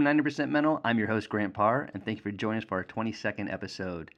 Welcome to 90% Mental. I'm your host, Grant Parr, and thank you for joining us for our 22nd episode.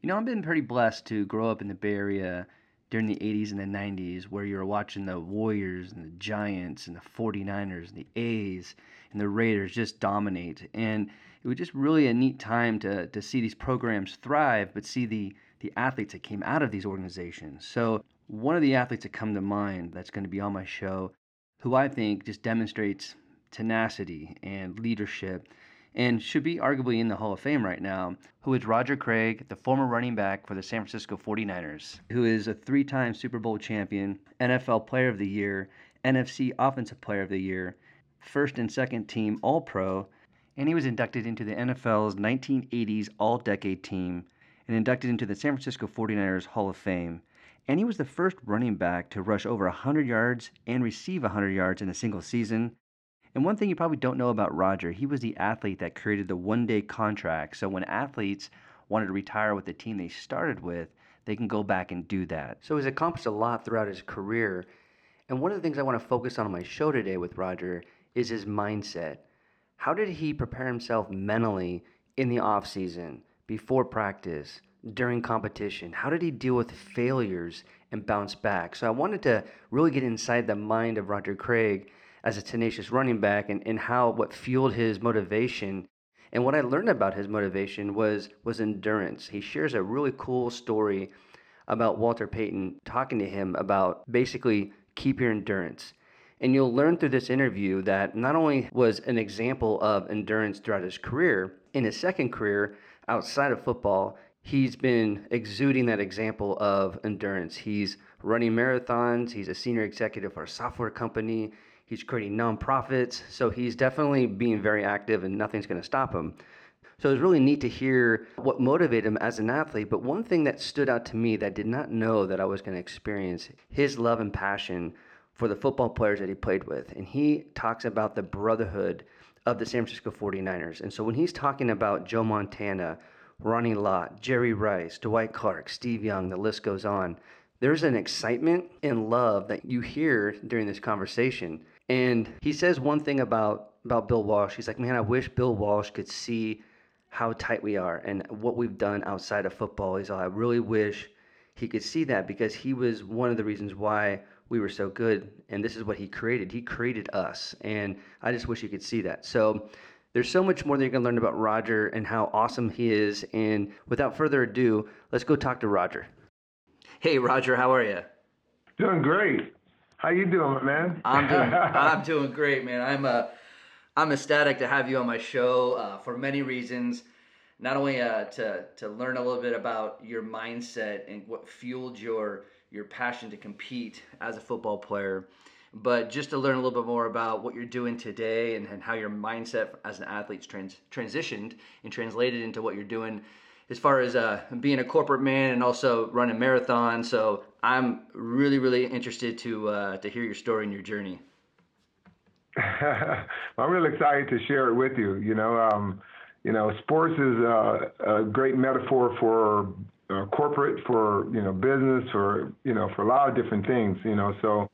You know, I've been pretty blessed to grow up in the Bay Area during the 80s and the 90s where you were watching the Warriors and the Giants and the 49ers and the A's and the Raiders just dominate. And it was just really a neat time to, to see these programs thrive, but see the, the athletes that came out of these organizations. So, one of the athletes that come to mind that's going to be on my show, who I think just demonstrates tenacity and leadership and should be arguably in the Hall of Fame right now, who is Roger Craig, the former running back for the San Francisco 49ers, who is a three time Super Bowl champion, NFL Player of the Year, NFC Offensive Player of the Year, first and second team All Pro, and he was inducted into the NFL's 1980s All Decade Team and inducted into the San Francisco 49ers Hall of Fame. And he was the first running back to rush over 100 yards and receive 100 yards in a single season. And one thing you probably don't know about Roger, he was the athlete that created the one day contract. So when athletes wanted to retire with the team they started with, they can go back and do that. So he's accomplished a lot throughout his career. And one of the things I want to focus on on my show today with Roger is his mindset. How did he prepare himself mentally in the off season, before practice, during competition? How did he deal with failures and bounce back? So I wanted to really get inside the mind of Roger Craig as a tenacious running back and, and how what fueled his motivation and what I learned about his motivation was was endurance. He shares a really cool story about Walter Payton talking to him about basically keep your endurance. And you'll learn through this interview that not only was an example of endurance throughout his career, in his second career outside of football, he's been exuding that example of endurance. He's running marathons, he's a senior executive for a software company, He's creating nonprofits. So he's definitely being very active and nothing's going to stop him. So it was really neat to hear what motivated him as an athlete. But one thing that stood out to me that I did not know that I was going to experience his love and passion for the football players that he played with. And he talks about the brotherhood of the San Francisco 49ers. And so when he's talking about Joe Montana, Ronnie Lott, Jerry Rice, Dwight Clark, Steve Young, the list goes on, there's an excitement and love that you hear during this conversation. And he says one thing about about Bill Walsh. He's like, man, I wish Bill Walsh could see how tight we are and what we've done outside of football. He's like, I really wish he could see that because he was one of the reasons why we were so good. And this is what he created. He created us. And I just wish you could see that. So there's so much more that you can learn about Roger and how awesome he is. And without further ado, let's go talk to Roger. Hey, Roger, how are you? Doing great. How you doing, man? I'm doing. I'm doing great, man. I'm uh, I'm ecstatic to have you on my show uh, for many reasons. Not only uh, to to learn a little bit about your mindset and what fueled your your passion to compete as a football player, but just to learn a little bit more about what you're doing today and, and how your mindset as an athlete's trans, transitioned and translated into what you're doing as far as uh, being a corporate man and also running marathons. So I'm really, really interested to uh, to hear your story and your journey. I'm really excited to share it with you. You know, um, you know, sports is uh, a great metaphor for uh, corporate, for you know, business, for you know, for a lot of different things. You know, so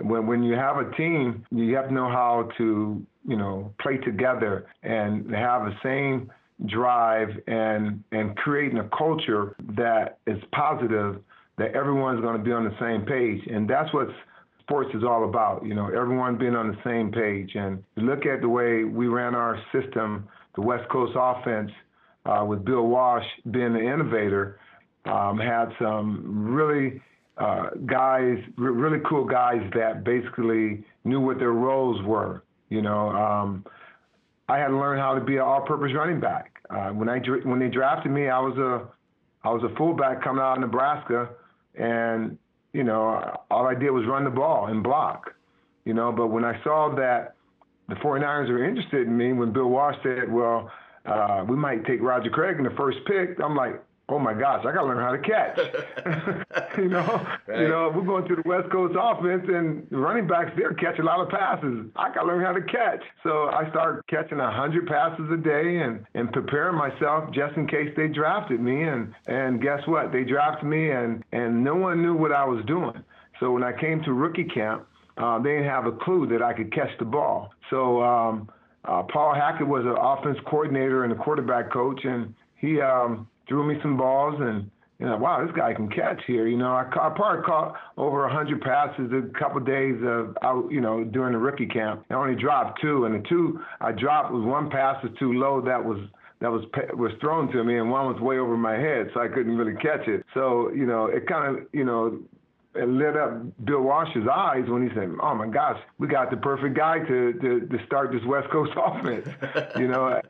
when when you have a team, you have to know how to you know play together and have the same drive and and creating a culture that is positive that everyone's going to be on the same page. And that's what sports is all about you know everyone being on the same page. And look at the way we ran our system the west coast offense uh, with bill walsh being the innovator um, had some really uh, guys really cool guys that basically knew what their roles were you know. Um, I had to learn how to be an all-purpose running back. Uh, when I when they drafted me, I was a I was a fullback coming out of Nebraska, and you know all I did was run the ball and block. You know, but when I saw that the 49ers were interested in me, when Bill Walsh said, "Well, uh, we might take Roger Craig in the first pick," I'm like, oh my gosh, I got to learn how to catch. you know, right. you know, we're going to the West Coast offense, and running backs they're catching a lot of passes. I got to learn how to catch. So I started catching a hundred passes a day and and preparing myself just in case they drafted me. And and guess what? They drafted me, and and no one knew what I was doing. So when I came to rookie camp, uh, they didn't have a clue that I could catch the ball. So um, uh, Paul Hackett was an offense coordinator and a quarterback coach, and he um, threw me some balls and you know, wow, this guy can catch here. You know, I, I probably caught over a 100 passes a couple of days of out, you know, during the rookie camp. I only dropped two, and the two I dropped was one pass was too low that was that was was thrown to me, and one was way over my head, so I couldn't really catch it. So you know, it kind of you know it lit up Bill Walsh's eyes when he said, "Oh my gosh, we got the perfect guy to to, to start this West Coast offense." you know,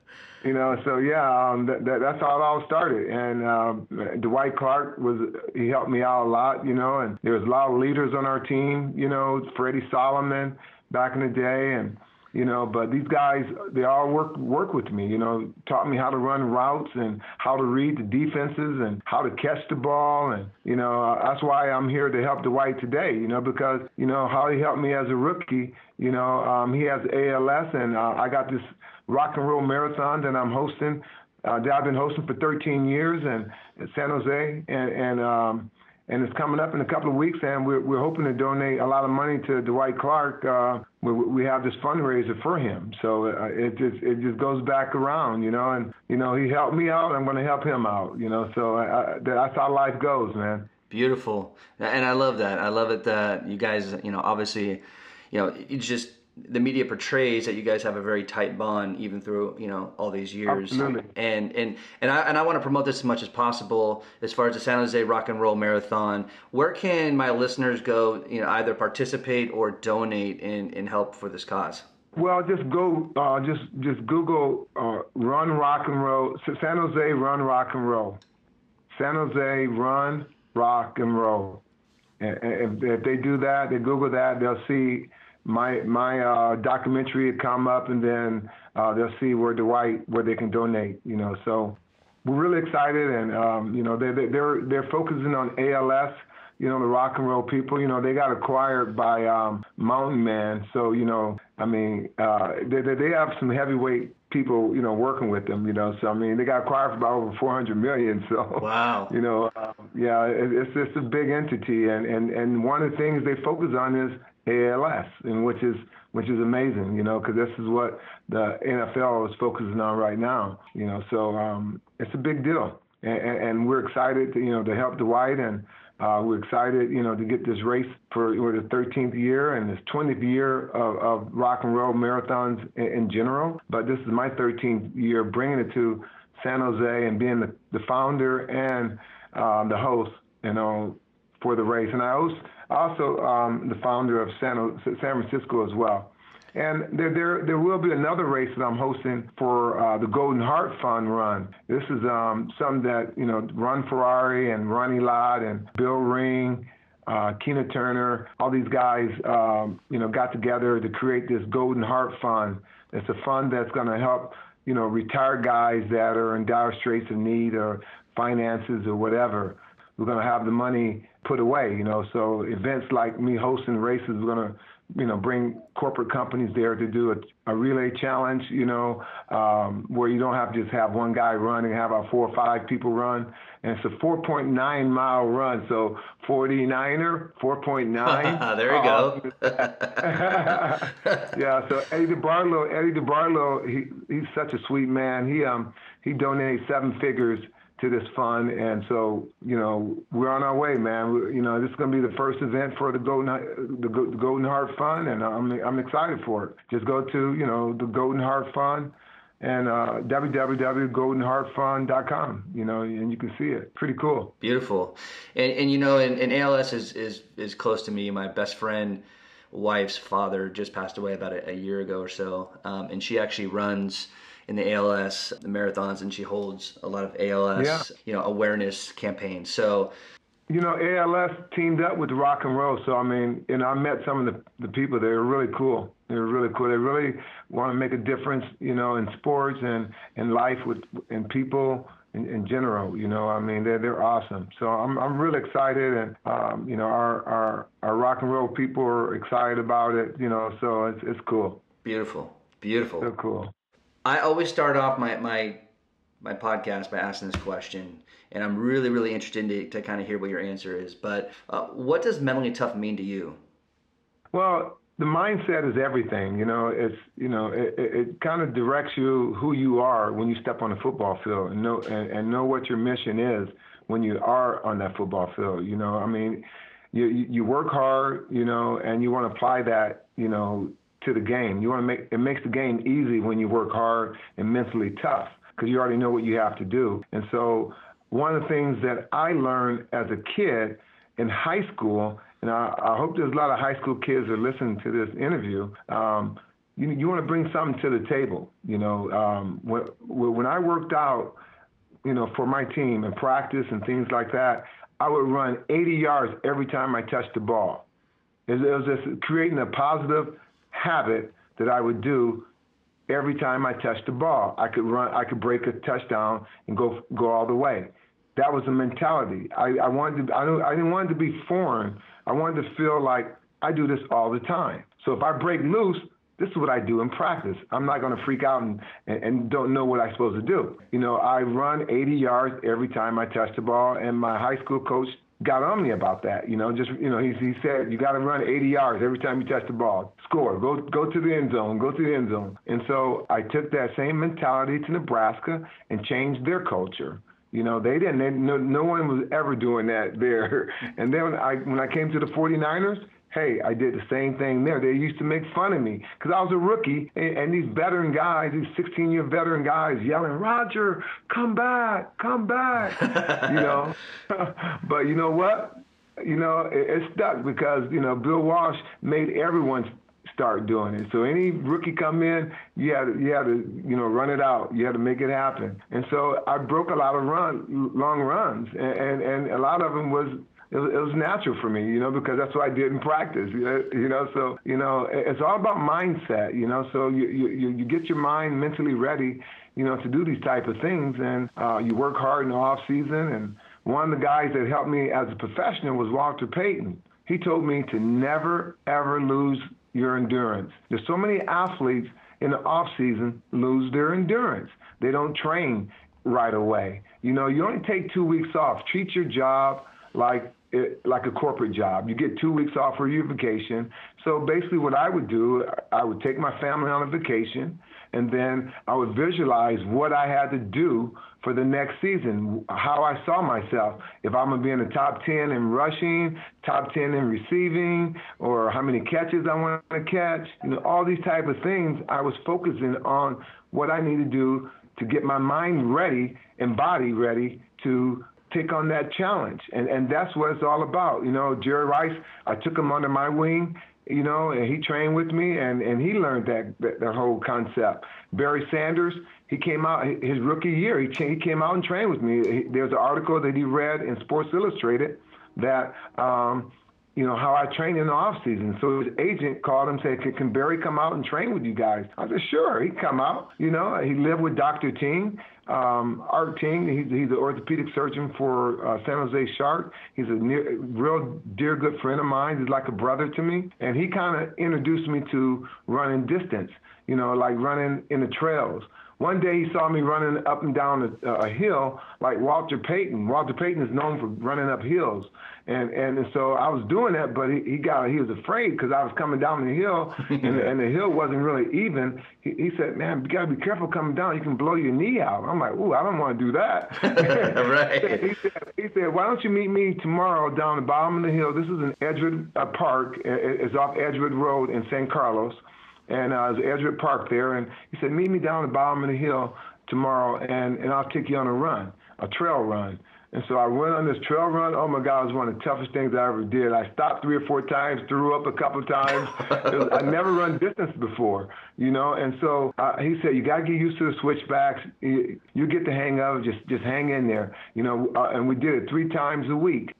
you know, so yeah, um, that, that, that's how it all started. And um, Dwight Clark was he helped me out a lot, you know, and there was a lot of leaders on our team, you know, Freddie Solomon back in the day, and you know, but these guys they all work work with me, you know, taught me how to run routes and how to read the defenses and how to catch the ball, and you know, that's why I'm here to help Dwight today, you know, because you know how he helped me as a rookie, you know, um, he has ALS, and uh, I got this rock and roll marathon that I'm hosting. Uh, that I've been hosting for 13 years and in San Jose, and and um, and it's coming up in a couple of weeks, and we're we're hoping to donate a lot of money to Dwight Clark. Uh, we, we have this fundraiser for him, so uh, it just it just goes back around, you know. And you know, he helped me out, I'm going to help him out, you know. So I, that's how life goes, man. Beautiful, and I love that. I love it that you guys, you know, obviously, you know, it's just the media portrays that you guys have a very tight bond even through you know all these years Absolutely. and and and I, and I want to promote this as much as possible as far as the San Jose Rock and Roll Marathon where can my listeners go you know either participate or donate and, and help for this cause well, just go, uh, just just Google uh, Run Rock and Roll, San Jose Run Rock and Roll, San Jose Run Rock and Roll. And if, if they do that, they Google that, they'll see my my uh, documentary had come up, and then uh, they'll see where Dwight where they can donate. You know, so we're really excited, and um, you know they they're they're focusing on ALS. You know, the rock and roll people. You know, they got acquired by um, Mountain Man, so you know, I mean, uh, they they have some heavyweight people, you know, working with them, you know. So I mean, they got acquired for about over 400 million. So wow, you know, um, yeah, it, it's it's a big entity, and and and one of the things they focus on is ALS, and which is which is amazing, you know, because this is what the NFL is focusing on right now, you know. So um, it's a big deal, and, and we're excited, to, you know, to help Dwight, and uh, we're excited, you know, to get this race for for the 13th year and this 20th year of, of rock and roll marathons in, in, general. But this is my 13th year bringing it to San Jose and being the, the founder and um, the host, you know, for the race. And I host also um, the founder of San, San Francisco as well. And there, there, there will be another race that I'm hosting for uh, the Golden Heart Fund run. This is um, something that, you know, Ron Ferrari and Ronnie Lott and Bill Ring, uh, Keena Turner, all these guys, um, you know, got together to create this Golden Heart Fund. It's a fund that's going to help, you know, retired guys that are in dire straits of need or finances or whatever. We're going to have the money put away, you know. So events like me hosting races, we're gonna, you know, bring corporate companies there to do a, a relay challenge, you know, um, where you don't have to just have one guy run and have our four or five people run. And it's a 4.9 mile run, so 49er, 4.9. there you go. yeah, so Eddie DeBartolo, Eddie DeBartolo, he he's such a sweet man. He um he donated seven figures to this fund. And so, you know, we're on our way, man. We, you know, this is going to be the first event for the Golden the Golden Heart Fund, and I'm I'm excited for it. Just go to you know the Golden Heart Fund and uh, www.goldenheartfund.com. You know, and you can see it. Pretty cool. Beautiful, and and you know, and, and ALS is is is close to me. My best friend wife's father just passed away about a, a year ago or so, um, and she actually runs in the ALS, the marathons, and she holds a lot of ALS, yeah. you know, awareness campaigns. So, you know, ALS teamed up with rock and roll. So I mean, you know, I met some of the the people. They were really cool. They were really cool. They really want to make a difference, you know, in sports and in life with in people. In, in, general. You know, I mean, they're they're awesome. So I'm I'm really excited, and um, you know, our our our rock and roll people are excited about it. You know, so it's it's cool. Beautiful, beautiful. So cool. I always start off my my my podcast by asking this question, and I'm really really interested to, to kind of hear what your answer is. But uh, what does mentally tough mean to you? Well, the mindset is everything. You know, it's you know it, it kind of directs you who you are when you step on the football field and know and, and know what your mission is when you are on that football field. You know, I mean, you you work hard, you know, and you want to apply that, you know, to the game. You want to make it makes the game easy when you work hard and mentally tough because you already know what you have to do. And so one of the things that I learned as a kid in high school, and I, I hope there's a lot of high school kids that are listening to this interview. Um, you, you want to bring something to the table. You know, um, when, when I worked out, you know, for my team and practice and things like that, I would run 80 yards every time I touched the ball. It was just creating a positive habit that I would do every time I touched the ball. I could run, I could break a touchdown and go go all the way. That was the mentality. I, I wanted to, I, don't, I didn't want it to be foreign. I wanted to feel like I do this all the time. So if I break loose, this is what I do in practice. I'm not going to freak out and, and, and, don't know what I'm supposed to do. You know, I run 80 yards every time I touch the ball, and my high school coach got on me about that. You know, just you know, he he said you got to run 80 yards every time you touch the ball. Score. Go go to the end zone. Go to the end zone. And so I took that same mentality to Nebraska and changed their culture. You know, they didn't. They, no, no one was ever doing that there. And then I when I came to the 49ers, hey, I did the same thing there. They used to make fun of me because I was a rookie, and, and these veteran guys, these 16 year veteran guys, yelling, Roger, come back, come back, you know. but you know what? You know, it, it stuck because, you know, Bill Walsh made everyone start doing it. So any rookie come in, you had to, you had to you know run it out. You had to make it happen. And so I broke a lot of run long runs, and and, and a lot of them was it was, it was natural for me, you know, because that's what I did in practice, you know. So you know, it's all about mindset, you know. So you you you get your mind mentally ready, you know, to do these type of things, and uh, you work hard in the off season. And one of the guys that helped me as a professional was Walter Payton. He told me to never ever lose your endurance. There's so many athletes in the off season lose their endurance. They don't train right away. You know, you only take two weeks off. Treat your job like like a corporate job. You get two weeks off for your vacation. So basically, what I would do, I would take my family on a vacation, and then I would visualize what I had to do for the next season, how I saw myself. If I'm gonna be in the top 10 in rushing, top 10 in receiving, or how many catches I want to catch, you know, all these type of things. I was focusing on what I need to do to get my mind ready and body ready to take on that challenge. And and that's what it's all about. You know, Jerry Rice, I took him under my wing, you know, and he trained with me and, and he learned that, that, that whole concept. Barry Sanders, he came out his rookie year, he, he came out and trained with me. He, there's an article that he read in Sports Illustrated that um, you know, how I train in the off season. So his agent called him said, Can Barry come out and train with you guys? I said, Sure, he'd come out. You know, he lived with Dr. Ting, um, Art Ting. He's, he's an orthopedic surgeon for uh, San Jose Shark. He's a near, real dear good friend of mine. He's like a brother to me. And he kind of introduced me to running distance, you know, like running in the trails. One day he saw me running up and down a, a hill like Walter Payton. Walter Payton is known for running up hills, and and so I was doing that, but he, he got he was afraid because I was coming down the hill, and, and the hill wasn't really even. He, he said, "Man, you gotta be careful coming down. You can blow your knee out." I'm like, "Ooh, I don't want to do that." right. he said, "He said, why don't you meet me tomorrow down the bottom of the hill? This is in Edgewood uh, Park. It's off Edgewood Road in San Carlos." And uh, it was Edgewood Park there, and he said, meet me down the bottom of the hill tomorrow, and, and I'll take you on a run, a trail run. And so I went on this trail run. Oh my God, it was one of the toughest things I ever did. I stopped three or four times, threw up a couple of times. was, I never run distance before, you know. And so uh, he said, you got to get used to the switchbacks. You, you get the hang of it. Just just hang in there, you know. Uh, and we did it three times a week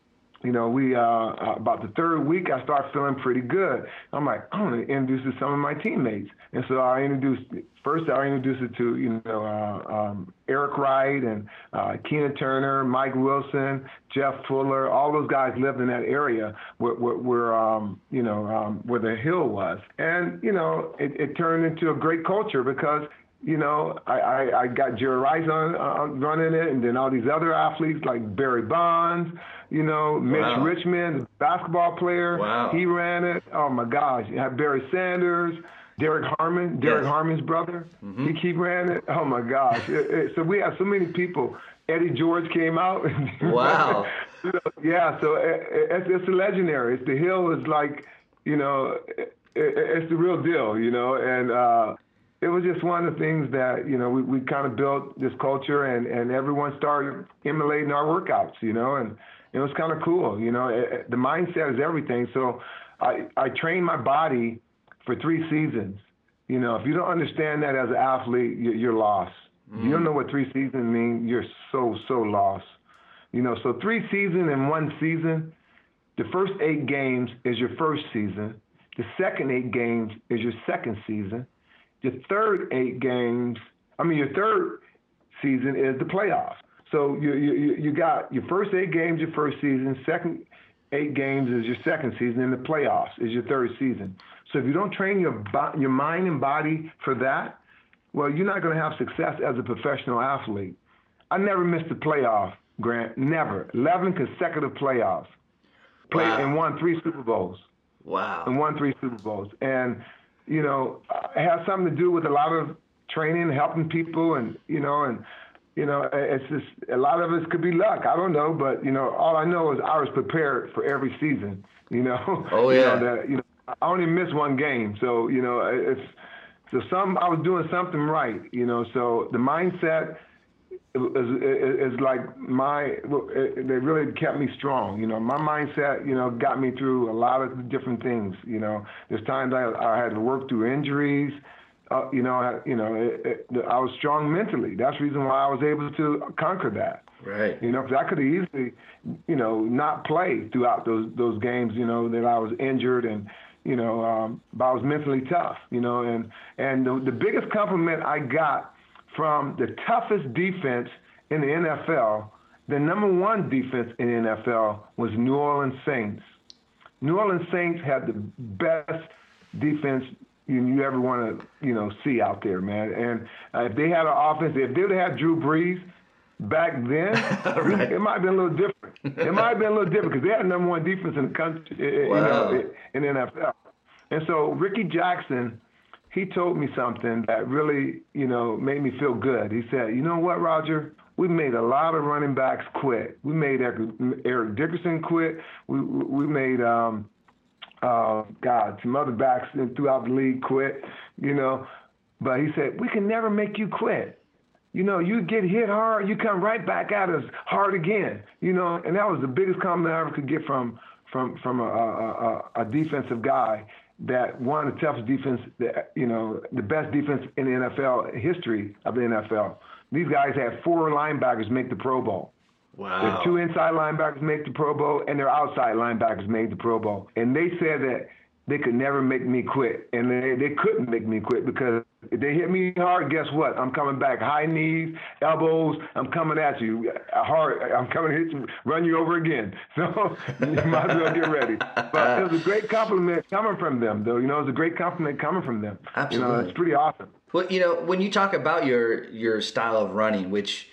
you know, we uh, uh, about the third week, I start feeling pretty good. I'm like, I'm gonna introduce to some of my teammates, and so I introduced first. I introduced it to you know uh, um, Eric Wright and uh, Keena Turner, Mike Wilson, Jeff Fuller. All those guys lived in that area where, where, where um, you know um, where the hill was, and you know it, it turned into a great culture because you know, I, I, I got Jerry Rice on, on running it, and then all these other athletes like Barry Bonds, you know, Mitch Wow. Richmond, the basketball player. Wow. He ran it. Oh my gosh, you had Barry Sanders, Derek Harmon, Derek Yes. Harmon's brother. Mm-hmm. He he ran it. Oh my gosh. It- it- so we have so many people. Eddie George came out. Wow. yeah. So it, it, it's legendary. It's the hill is like, you know, it, it, it's the real deal. You know, and. uh it was just one of the things that you know we, we kind of built this culture and and everyone started emulating our workouts you know and it was kind of cool you know it, it- the mindset is everything. So i i trained my body for three seasons. You know if you don't understand that as an athlete you- you're lost. You mm-hmm. don't know what three seasons mean you're so so lost. You know so three seasons and one season the first eight games is your first season. The second eight games is your second season your third eight games, I mean, your third season is the playoffs. So you you you- you got your first eight games, your first season. Second eight games is your second season, and the playoffs is your third season. So if you don't train your your mind and body for that, well, you're not going to have success as a professional athlete. I never missed a playoff, Grant. Never. Eleven consecutive playoffs. Played Wow. and won three Super Bowls Wow. and won three Super Bowls. And you know, it has something to do with a lot of training, helping people, and you know, and you know, it's just a lot of it could be luck. I don't know, but you know, all I know is I was prepared for every season. You know. Oh, You yeah. know, that, you know, I only missed one game, so you know, it's so some I was doing something right. You know, so the mindset is, is like my it, they really kept me strong you know my mindset you know got me through a lot of different things you know there's times i, I had to work through injuries uh, you know I, you know it, it, i was strong mentally that's the reason why i was able to conquer that Right. you know, because I could have easily, you know, not play throughout those those games. You know, that I was injured and, you know, um, but I was mentally tough. You know, and and the, the biggest compliment I got from the toughest defense in the NFL, the number one defense in the NFL was New Orleans Saints. New Orleans Saints had the best defense you, you ever want to, you know, see out there, man. And uh, if they had an offense, if they would have had Drew Brees back then, Right. it might have been a little different. It might have been a little different because they had the number one defense in the country, you know, in the NFL. And so Rickey Jackson, he told me something that really, you know, made me feel good. He said, "You know what, Roger? We made a lot of running backs quit. We made Eric, Dickerson quit. We we made um, uh, God, some other backs throughout the league quit. You know, but he said we can never make you quit. You know, you get hit hard, you come right back at us hard again. You know, and that was the biggest compliment I ever could get from from from a, a, a defensive guy that one of the toughest defense, that, you know, the best defense in the NFL history of the NFL. These guys had four linebackers make the Pro Bowl. Wow. Their two inside linebackers make the Pro Bowl, and their outside linebackers made the Pro Bowl. And they said that they could never make me quit, and they, they couldn't make me quit because if they hit me hard, guess what? I'm coming back, high knees, elbows. I'm coming at you hard. I'm coming to hit you, run you over again. So you might as well get ready. But it was a great compliment coming from them, though. You know, it was a great compliment coming from them. You know, Absolutely. it's pretty awesome. Well, you know, when you talk about your your style of running, which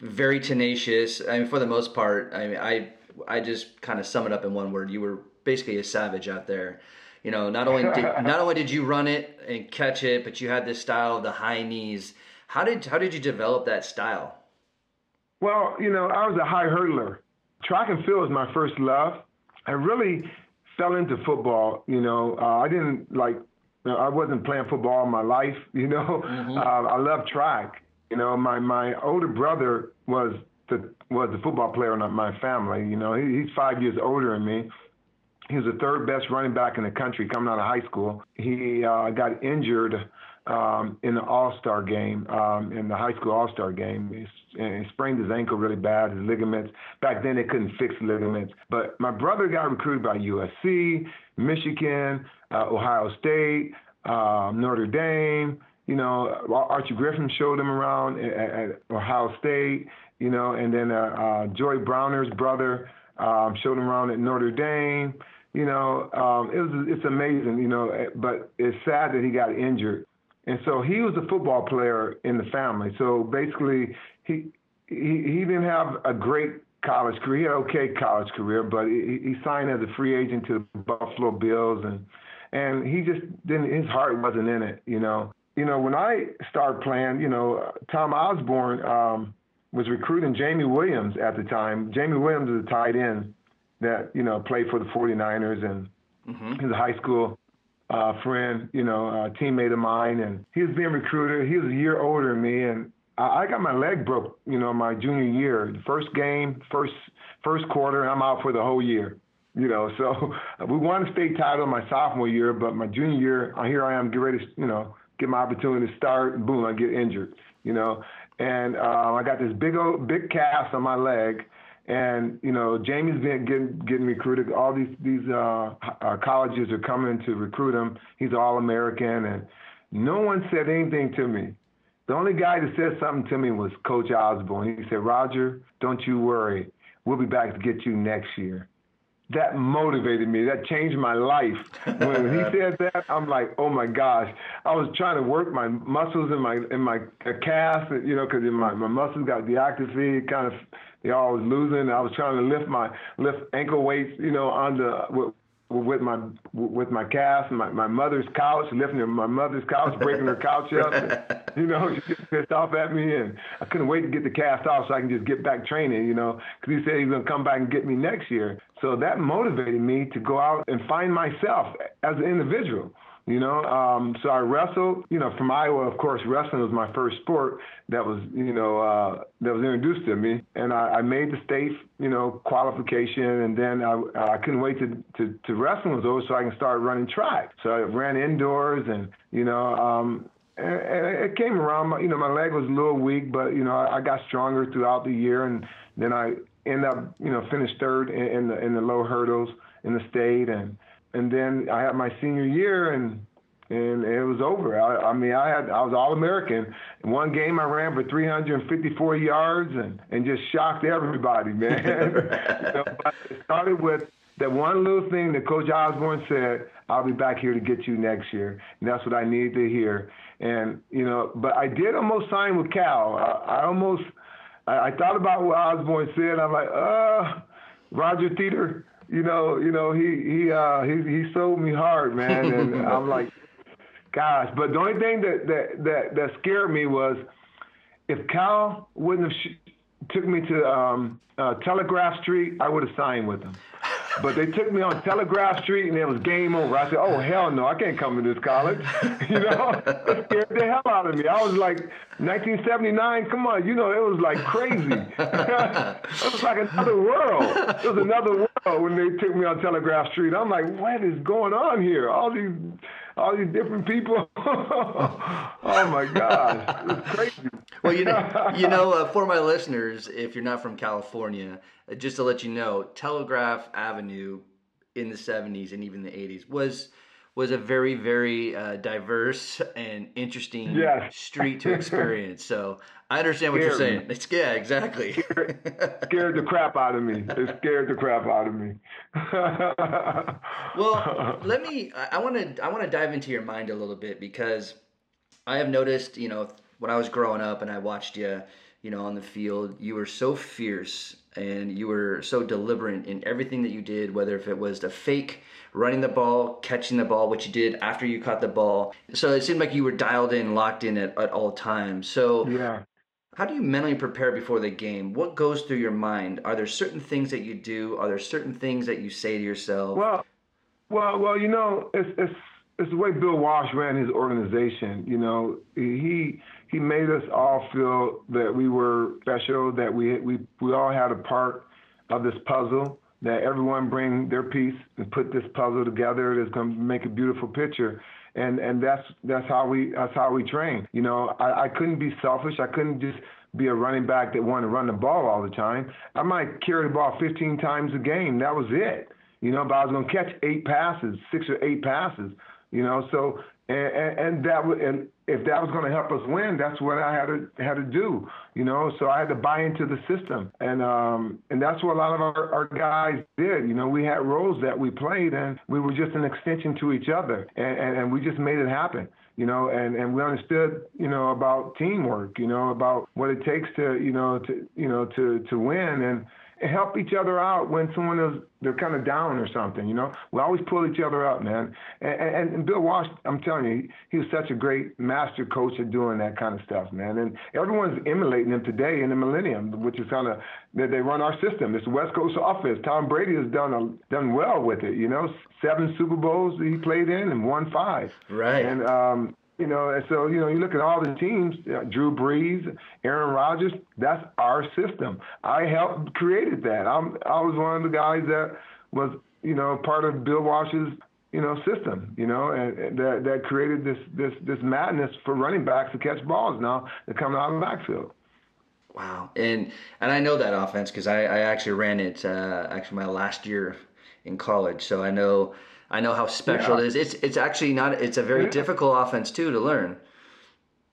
very tenacious. I mean, for the most part, I mean, I I just kind of sum it up in one word. You were basically a savage out there. You know, not only did not only did you run it and catch it, but you had this style of the high knees. How did how did you develop that style? Well, you know, I was a high hurdler. Track and field was my first love. I really fell into football. You know, uh, I didn't like. You know, I wasn't playing football all my life. You know, uh, I love track. You know, my my older brother was the was the football player in my family. You know, he, he's five years older than me. He was the third best running back in the country coming out of high school. He uh, got injured um, in the All Star game, um, in the high school All Star game. He, he sprained his ankle really bad, his ligaments. Back then they couldn't fix ligaments. But my brother got recruited by USC, Michigan, uh, Ohio State, uh, Notre Dame. You know, Archie Griffin showed him around at, at Ohio State. You know, and then uh, uh, Joey Browner's brother um, showed him around at Notre Dame. You know, um, it was it's amazing. You know, eh, but it's sad that he got injured. and so he was a football player in the family. So basically, he he, he didn't have a great college career. He had okay college career, but he, he signed as a free agent to the Buffalo Bills, and and he just didn't. His heart wasn't in it, you know. You know, when I started playing, you know, Tom Osborne um, was recruiting Jamie Williams at the time. Jamie Williams is a tight end that you know played for the 49ers, and mm-hmm. he's a high school uh, friend, you know, a teammate of mine, and he was being recruited. He was a year older than me, and I, I got my leg broke, you know, my junior year. The first game, first first quarter, and I'm out for the whole year. You know, so we won the state title my sophomore year, but my junior year, uh, here I am, get ready to, you know, get my opportunity to start, and boom, I get injured. You know, and uh, I got this big old big cast on my leg, and you know Jamie's been getting getting recruited. All these these uh, uh, colleges are coming to recruit him. He's all American, and no one said anything to me. The only guy that said something to me was Coach Osborne. He said, Roger, don't you worry. We'll be back to get you next year. That motivated me. That changed my life. When he said that, I'm like, oh my gosh. I was trying to work my muscles in my in my calf, you know, because my my muscles got deactivated, kind of they all was losing. I was trying to lift my lift ankle weights, you know, on the with my with my cast, my my mother's couch, lifting my mother's couch, breaking her couch up. And, you know, she gets pissed off at me, and I couldn't wait to get the cast off so I can just get back training. You know, because he said he's gonna come back and get me next year. So that motivated me to go out and find myself as an individual. You know, um, so I wrestled. You know, from Iowa, of course, wrestling was my first sport that was, you know, uh, that was introduced to me, and I, I made the state, you know, qualification, and then I, I couldn't wait to, to to wrestling was over so I can start running track. So I ran indoors, and you know, um, and, it came around. You know, my leg was a little weak, but you know, I, I got stronger throughout the year, and then I ended up, you know, finished third in, in the in the low hurdles in the state, and and then I had my senior year and and it was over. I, I mean, I had I was all American. One game, I ran for 354 yards and and just shocked everybody, man. you know, it started with that one little thing that Coach Osborne said. I'll be back here to get you next year, and that's what I needed to hear. And you know, but I did almost sign with Cal. I, I almost I, I thought about what Osborne said. I'm like, uh, Roger Theder you know, you know, he he uh he he sold me hard, man, and I'm like, gosh. But the only thing that that that, that scared me was if Cal wouldn't have sh- took me to um, uh, Telegraph Street, I would have signed with him. But they took me on Telegraph Street and it was game over. I said, "Oh hell no, I can't come to this college." you know, it scared the hell out of me. I was like, 1979. Come on, you know, it was like crazy. it was like another world. It was another world when they took me on Telegraph Street. I'm like, what is going on here? All these all these different people. oh my gosh, it's crazy. well, you know, you know, uh, for my listeners, if you're not from California, uh, just to let you know, Telegraph Avenue in the 70s and even the 80s was was a very very uh, diverse and interesting yes. street to experience. So I understand what you're saying. It's, yeah, exactly. Scared, scared, the crap out of me. It scared the crap out of me. well, let me. I want to. I want to dive into your mind a little bit because I have noticed. You know, when I was growing up and I watched you, you know, on the field, you were so fierce and you were so deliberate in everything that you did, whether if it was to fake running the ball, catching the ball, which you did after you caught the ball. So it seemed like you were dialed in, locked in at, at all times. So yeah. How do you mentally prepare before the game? What goes through your mind? Are there certain things that you do? Are there certain things that you say to yourself? Well, well, well. You know, it's it's it's the way Bill Walsh ran his organization. You know, he he made us all feel that we were special, that we we we all had a part of this puzzle, that everyone bring their piece and put this puzzle together that's going to make a beautiful picture. And and that's that's how we that's how we train. You know, I, I couldn't be selfish. I couldn't just be a running back that wanted to run the ball all the time. I might carry the ball 15 times a game. That was it. You know, but I was going to catch eight passes, six or eight passes. You know, so and, and that would and if that was going to help us win, that's what I had to had to do, you know. So I had to buy into the system, and um, and that's what a lot of our, our guys did. You know, we had roles that we played, and we were just an extension to each other, and, and, and we just made it happen. you know, and, and we understood, you know, about teamwork, you know, about what it takes to, you know, to, you know, to, to win and, help each other out when someone is they're kind of down or something. You know, we always pull each other up, man. And, and, Bill Walsh, I'm telling you, he was such a great master coach at doing that kind of stuff, man. And everyone's emulating him today in the millennium, which is kind of that they run our system. It's West Coast offense. Tom Brady has done a, done well with it. You know, seven Super Bowls he played in and won five. Right. And um, you know, and so you know, you look at all the teams: uh, Drew Brees, Aaron Rodgers. That's our system. I helped created that. I'm I was one of the guys that was you know part of Bill Walsh's you know system. You know, and, and that that created this this this madness for running backs to catch balls now that come out of the backfield. Wow, and and I know that offense because I, I actually ran it uh, actually my last year in college, so I know I know how special yeah. it is. It's it's actually not. It's a very yeah. difficult offense too to learn.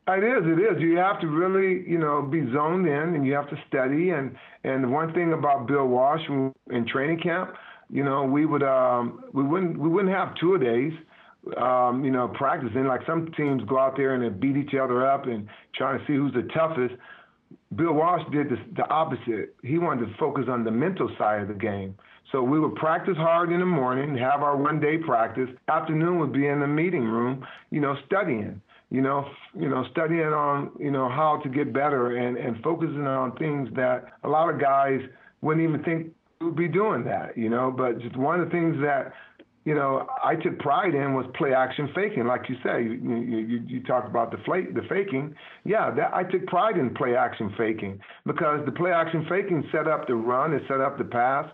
It is. It is. You have to really, you know, be zoned in, and you have to study. And and one thing about Bill Walsh in training camp, you know, we would um we wouldn't we wouldn't have two a days. Um, you know, practicing like some teams go out there and they beat each other up and trying to see who's the toughest. Bill Walsh did this, the opposite. He wanted to focus on the mental side of the game. So we would practice hard in the morning, have our one day practice. Afternoon would be in the meeting room, you know, studying, you know, you know, studying on, you know, how to get better and, and focusing on things that a lot of guys wouldn't even think would be doing that, you know. But just one of the things that you know, I took pride in was play action faking, like you say. You you, you, talked about the flake, the faking. Yeah, that I took pride in play action faking because the play action faking set up the run, it set up the pass,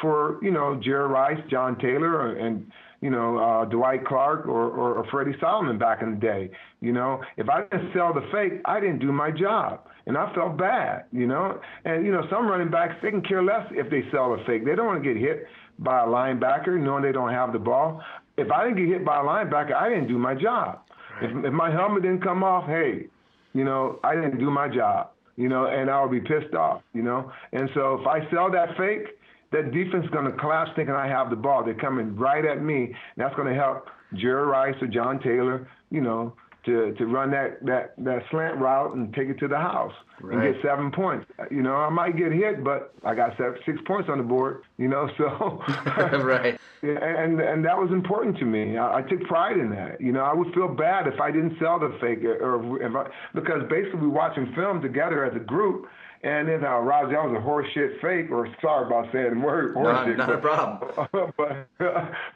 for you know Jerry Rice, John Taylor, and you know uh, Dwight Clark or, or, or Freddie Solomon back in the day. You know, if I didn't sell the fake, I didn't do my job, and I felt bad. You know, and you know some running backs they can care less if they sell a fake. They don't want to get hit by a linebacker knowing they don't have the ball. If I didn't get hit by a linebacker, I didn't do my job. Right. If, if my helmet didn't come off, hey, you know, I didn't do my job. You know, and I would be pissed off. You know, and so if I sell that fake that defense is going to collapse thinking I have the ball. They're coming right at me. And that's going to help Jerry Rice or John Taylor, you know, to, to run that, that, that slant route and take it to the house right. and get seven points. You know, I might get hit, but I got seven, six points on the board. You know, so right. And and that was important to me. I, I took pride in that. You know, I would feel bad if I didn't sell the fake uh, or if I, because basically we watching film together as a group and then uh, Roger, that was a horseshit fake, or sorry about saying the word horseshit. Not, not a problem. but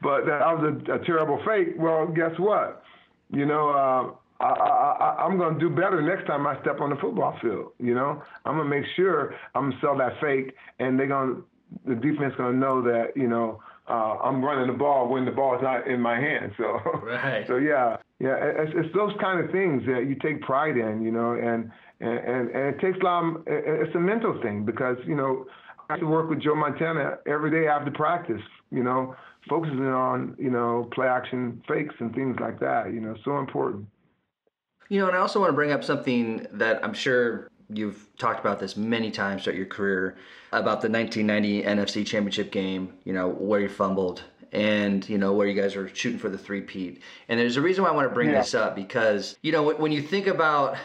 but that was a, a, terrible fake. Well, guess what? You know, uh, I, I, I'm going to do better next time I step on the football field. You know, I'm going to make sure I'm going to sell that fake, and they're going to the defense going to know that you know uh, I'm running the ball when the ball is not in my hand. So right. so yeah, yeah, it's, it's those kind of things that you take pride in, you know, and and, and, and it takes a lot. Of, it's a mental thing because you know I have to work with Joe Montana every day after practice. You know, focusing on you know play action fakes and things like that. You know, so important. You know, and I also want to bring up something that I'm sure you've talked about this many times throughout your career about the 1990 NFC Championship game. You know, where you fumbled and you know where you guys are shooting for the three peat. And there's a reason why I want to bring yeah. this up because you know when you think about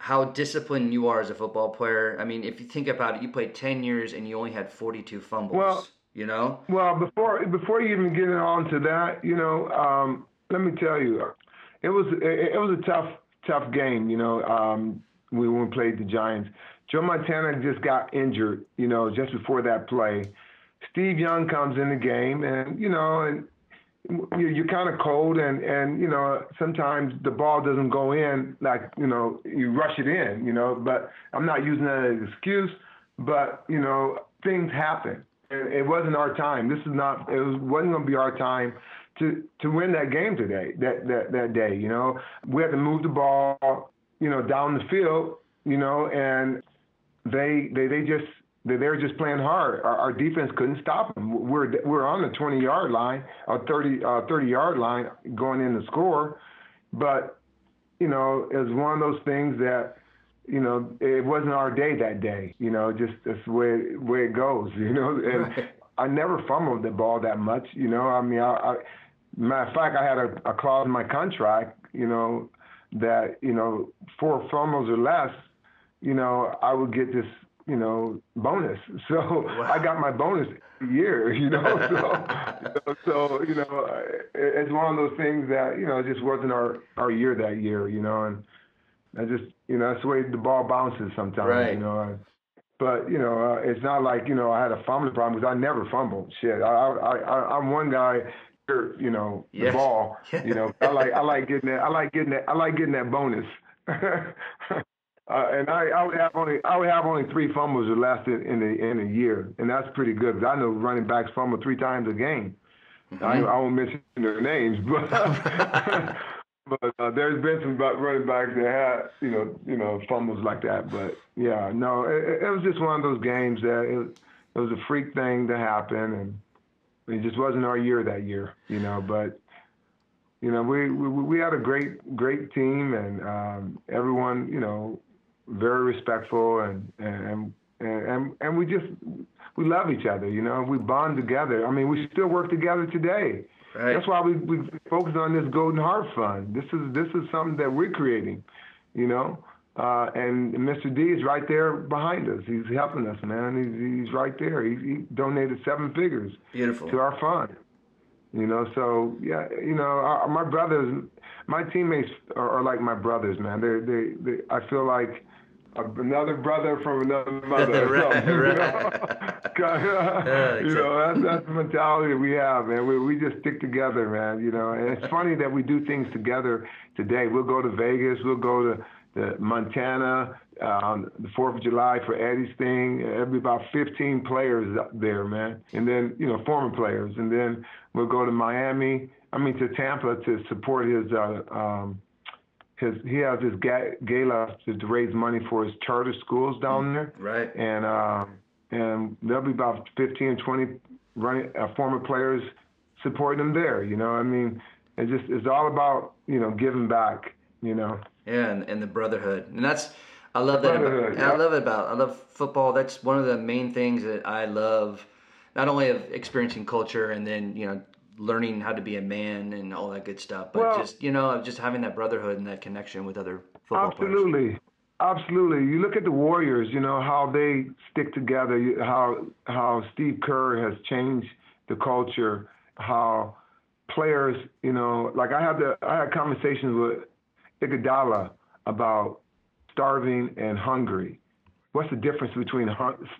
how disciplined you are as a football player. I mean, if you think about it, you played 10 years and you only had 42 fumbles. Well, you know? Well, before before you even get on to that, you know, um, let me tell you, it was it, it, was a tough tough game. You know, um, we when we played the Giants. Joe Montana just got injured. You know, just before that play. Steve Young comes in the game, and you know, and you're kind of cold and and you know sometimes the ball doesn't go in like you know you rush it in you know but i'm not using that as an excuse but you know things happen. And it wasn't our time. This is not it was, wasn't going to be our time to to win that game today that that that day you know? We had to move the ball you know down the field you know and they they they just they were just playing hard. Our, our, defense couldn't stop them. We're we're on the 20 yard line, or 30 uh, 30 yard line, going in to score. But you know, it was one of those things that you know it wasn't our day that day. You know, just that's the way way it goes. You know, and right. I never fumbled the ball that much. You know, I mean, I, I matter of fact, I had a, a clause in my contract you know, that you know four fumbles or less, you know, I would get this you know bonus. So wow. I got my bonus year, you know. So, so you know, it's one of those things that you know it just wasn't our our year that year, you know, and I just you know that's the way the ball bounces sometimes, right. you know. But you know, uh, it's not like you know I had a fumbling problem because I never fumbled. Shit, I I, I I'm one guy. You know the yes. ball. You know I like I like getting that I like getting that I like getting that bonus. Uh, and I, I would have only I would have only three fumbles that lasted in a in a year, and that's pretty good. I know running backs fumble three times a game. Mm-hmm. I, I won't mention their names, but but uh, there's been some running backs that had you know you know fumbles like that. But yeah, no, it, it was just one of those games that it, it was a freak thing to happen, and it just wasn't our year that year, you know. But you know, we we, we had a great great team, and um, everyone you know very respectful and and and and we just we love each other. You know, we bond together. I mean, we still work together today. Right. That's why we we focus on this Golden Heart Fund. This is this is something that we're creating. You know. Uh, and Mr. D is right there behind us. He's helping us, man. He's, he's right there. He, he donated seven figures Beautiful. to our fund. You know, so yeah, you know, our, my brothers, my teammates are, are like my brothers, man. They, they, they, I feel like another brother from another mother. right, right. you know, that's, that's the mentality we have, man. We, we just stick together, man. You know, and it's funny that we do things together today. We'll go to Vegas. We'll go to, the Montana um, the Fourth of July for Eddie's thing. There'll be about 15 players there, man. And then, you know, former players. And then we'll go to Miami. I mean, to Tampa to support his uh, um, his he has his gala to raise money for his charter schools down there. Right. And uh, and there'll be about 15, 20 running uh, former players supporting him there. You know, I mean, it just it's all about you know giving back. You know. Yeah, and, and the brotherhood, and that's I love that. About, yeah. I love it about I love football. That's one of the main things that I love. Not only of experiencing culture and then you know learning how to be a man and all that good stuff. But well, just you know, just having that brotherhood and that connection with other football absolutely. players. Absolutely. You look at the Warriors, you know, how they stick together, how how Steve Kerr has changed the culture, how players, you know, like I had the I had conversations with Iguodala about starving and hungry. What's the difference between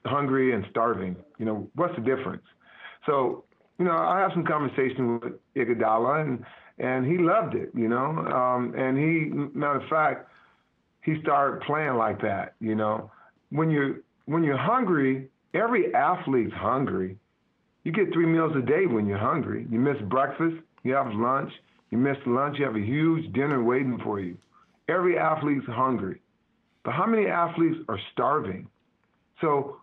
hungry and starving? You know, what's the difference? So you know, I have some conversation with Iguodala, and and he loved it, you know. Um, and he, matter of fact, he started playing like that, you know. When you're when you're hungry, every athlete's hungry. You get three meals a day when you're hungry. You miss breakfast, you have lunch. You miss lunch, you have a huge dinner waiting for you. Every athlete's hungry. But how many athletes are starving? So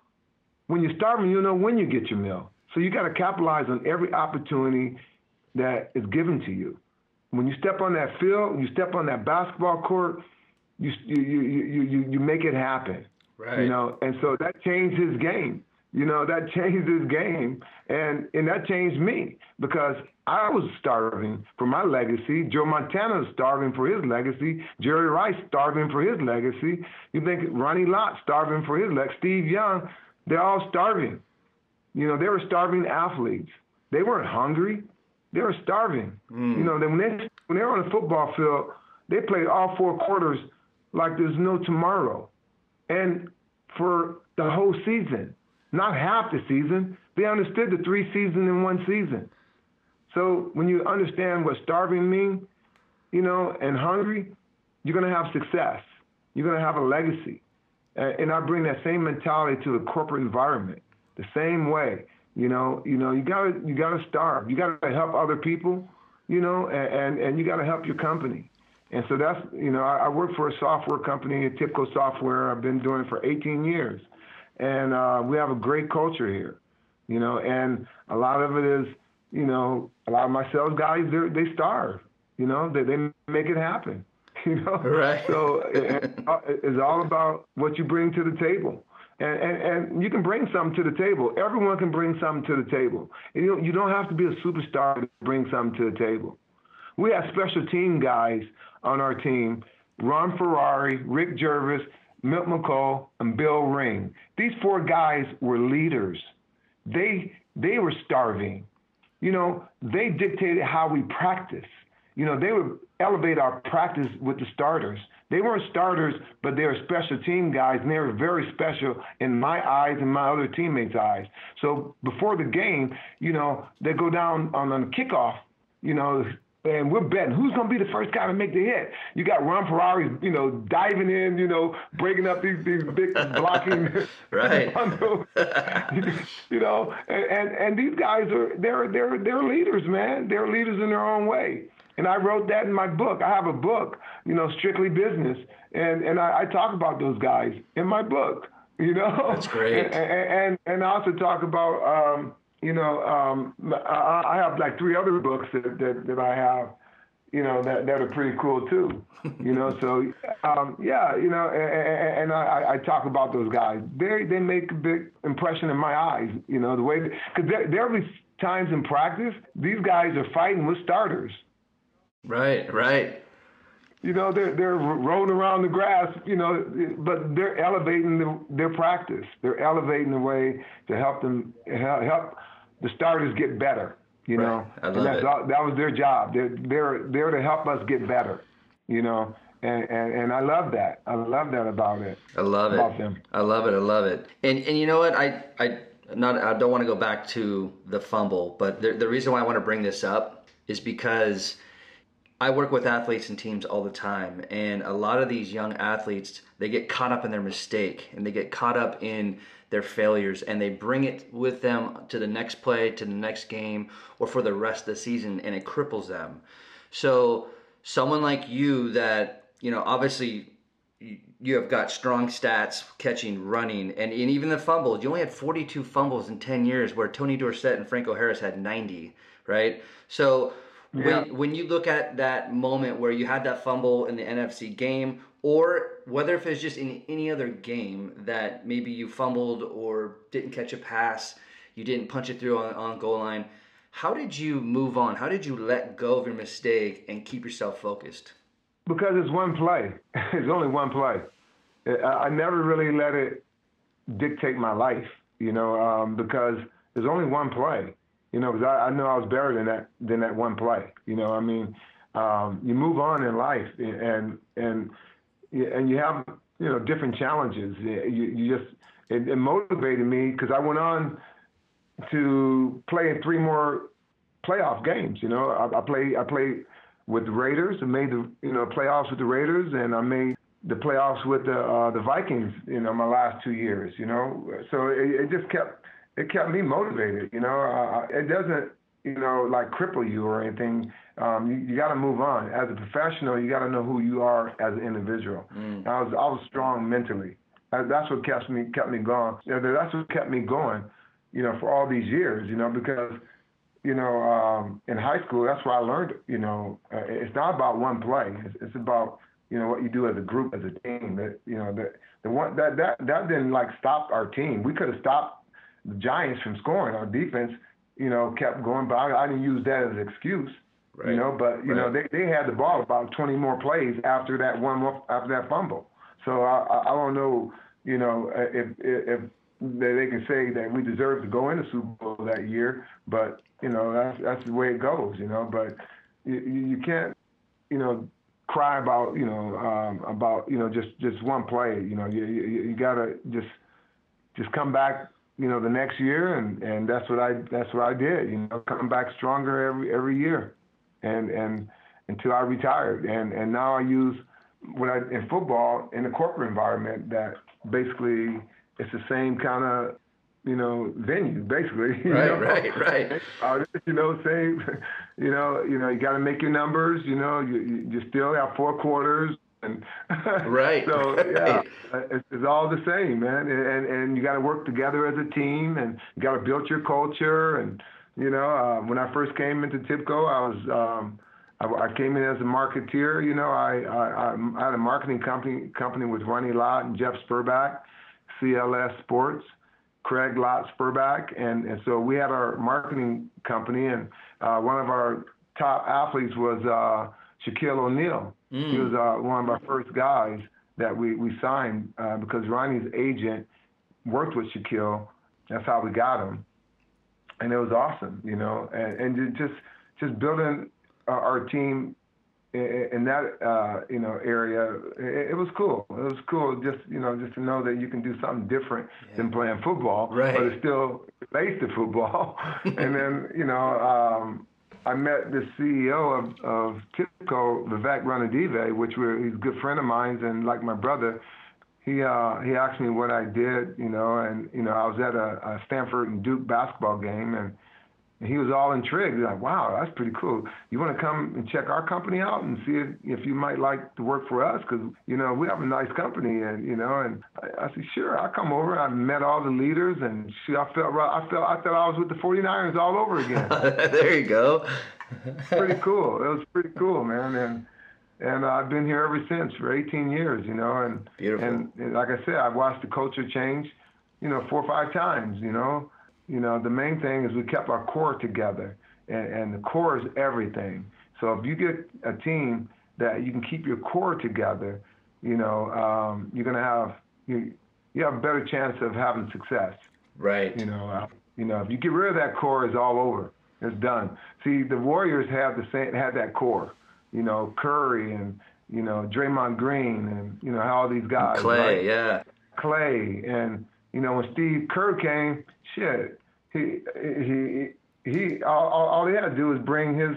when you're starving, you know when you get your meal. So you got to capitalize on every opportunity that is given to you. When you step on that field, you step on that basketball court, you you you you you make it happen. Right. You know, and so that changed his game. You know, that changed his game, and and that changed me because I was starving for my legacy. Joe Montana was starving for his legacy. Jerry Rice starving for his legacy. You think Ronnie Lott starving for his legacy. Steve Young, they're all starving. You know, they were starving athletes. They weren't hungry. They were starving. Mm. You know, when they when they were on the football field, they played all four quarters like there's no tomorrow, and for the whole season, not half the season. They understood the three seasons in one season. So when you understand what starving means, you know, and hungry, you're gonna have success. You're gonna have a legacy, and I bring that same mentality to the corporate environment the same way. You know, you know, you gotta you gotta starve. You gotta help other people. You know, and and, and you gotta help your company. And so that's you know, I, I work for a software company, TIBCO Software. I've been doing it for 18 years, and uh, we have a great culture here. You know, and a lot of it is, you know, a lot of my sales guys they starve. You know, they they make it happen. You know, right? So it, it's all about what you bring to the table. And, and, and you can bring something to the table. Everyone can bring something to the table. You don't, you don't have to be a superstar to bring something to the table. We had special team guys on our team Ron Ferrari, Rick Jervis, Milt McColl, and Bill Ring. These four guys were leaders. They they were starving. You know, they dictated how we practice. You know, they would elevate our practice with the starters. They weren't starters, but they were special team guys, and they were very special in my eyes and my other teammates' eyes. So before the game, you know, they go down on, the kickoff, you know, and we're betting who's going to be the first guy to make the hit. You got Ron Ferrari, you know, diving in, you know, breaking up these, these big blocking right. you know, and, and and these guys are they're they're they're leaders, man. They're leaders in their own way. And I wrote that in my book. I have a book, you know, strictly business, and and I, I talk about those guys in my book. You know, that's great. And and, and I also talk about. Um, you know, um, I, I have like three other books that, that, that I have, you know, that, that are pretty cool too. You know, so um, yeah, you know, and, and I, I talk about those guys. They they make a big impression in my eyes. You know, the way because there there be times in practice these guys are fighting with starters. Right, right. You know, they're they're rolling around the grass. You know, but they're elevating the, their practice. They're elevating the way to help them help the starters get better. You know, right. and that's all, that was their job. They're they're there to help us get better. You know, and, and, and I love that. I love that about it. I love about it. Them. I love it. I love it. And and you know what? I I not I don't want to go back to the fumble, but the the reason why I want to bring this up is because I work with athletes and teams all the time, and a lot of these young athletes they get caught up in their mistake and they get caught up in their failures and they bring it with them to the next play, to the next game, or for the rest of the season, and it cripples them. So, someone like you that, you know, obviously you have got strong stats catching, running, and, and even the fumbles. You only had 42 fumbles in 10 years, where Tony Dorsett and Franco Harris had 90, right? So, yeah. when, when you look at that moment where you had that fumble in the NFC game, or whether if it's just in any other game that maybe you fumbled or didn't catch a pass, you didn't punch it through on, on goal line. How did you move on? How did you let go of your mistake and keep yourself focused? Because it's one play. it's only one play. I never really let it dictate my life, you know, um, because there's only one play, you know, because I, I know I was better than that than that one play. You know, I mean, um, you move on in life, and and and you have you know different challenges. You, you just it, it motivated me because I went on to play in three more playoff games. You know, I, I play I played with the Raiders and made the you know playoffs with the Raiders, and I made the playoffs with the uh, the Vikings. You know, my last two years. You know, so it, it just kept it kept me motivated. You know, uh, it doesn't you know like cripple you or anything um, you, you got to move on. As a professional, you got to know who you are as an individual. Mm. I was I was strong mentally. That's what kept me kept me going. You know, that's what kept me going. You know, for all these years. You know, because you know um, in high school, that's where I learned. You know, uh, it's not about one play. It's, it's about you know what you do as a group, as a team. That you know that the one that that that didn't like stop our team. We could have stopped the Giants from scoring. Our defense, you know, kept going, but I, I didn't use that as an excuse. Right. You know, but you right. know they they had the ball about 20 more plays after that one after that fumble. So I I don't know you know if if, if they can say that we deserve to go in the Super Bowl that year, but you know that's that's the way it goes. You know, but you you can't you know cry about you know um, about you know just just one play. You know you you, you gotta just just come back you know the next year and and that's what I that's what I did. You know, come back stronger every every year and and until I retired. And and now I use when I in football in the corporate environment that basically it's the same kind of you know venue basically. You right, know? right, right. Uh, you know, same. You know, you know, you got to make your numbers. You know, you you still have four quarters. And right. so yeah, it's, it's, all the same, man. And and you got to work together as a team, and you got to build your culture, and you know, uh, when I first came into TIBCO, I was um, I, I came in as a marketeer. You know, I, I, I had a marketing company company with Ronnie Lott and Jeff Spurback, CLS Sports, Craig Lott Sperback, and and so we had our marketing company, and uh, one of our top athletes was uh, Shaquille O'Neal. Mm. He was uh, one of our first guys that we we signed uh, because Ronnie's agent worked with Shaquille. That's how we got him, and it was awesome, you know. And, and just just building our team in that uh, you know area, it, it, was cool. It was cool just you know just to know that you can do something different yeah. than playing football, right. but it still relates to football. and then you know um, I met the CEO of, of TIBCO, Vivek Ranadive, which were, he's a good friend of mine and like my brother. He uh, he asked me what I did, you know, and you know I was at a, a Stanford and Duke basketball game and and he was all intrigued. He's like, wow, that's pretty cool. You want to come and check our company out and see if, if you might like to work for us? Because, you know, we have a nice company. And, you know, and I, I said, sure, I'll come over. I met all the leaders and she, I felt, I felt, I thought I was with the 49ers all over again. there you go. pretty cool. It was pretty cool, man. And, and I've been here ever since for 18 years, you know, and, Beautiful. and, and like I said, I've watched the culture change, you know, four or five times, you know, you know, the main thing is we kept our core together, and, and the core is everything. So if you get a team that you can keep your core together, you know, um, you're gonna have you you have a better chance of having success. Right. You know, uh, you know, if you get rid of that core, it's all over. It's done. See, the Warriors have the same had that core. You know, Curry and you know Draymond Green and you know how all these guys. Clay, right? yeah. Clay and you know, when Steve Kerr came, shit, he he he all, all he had to do was bring his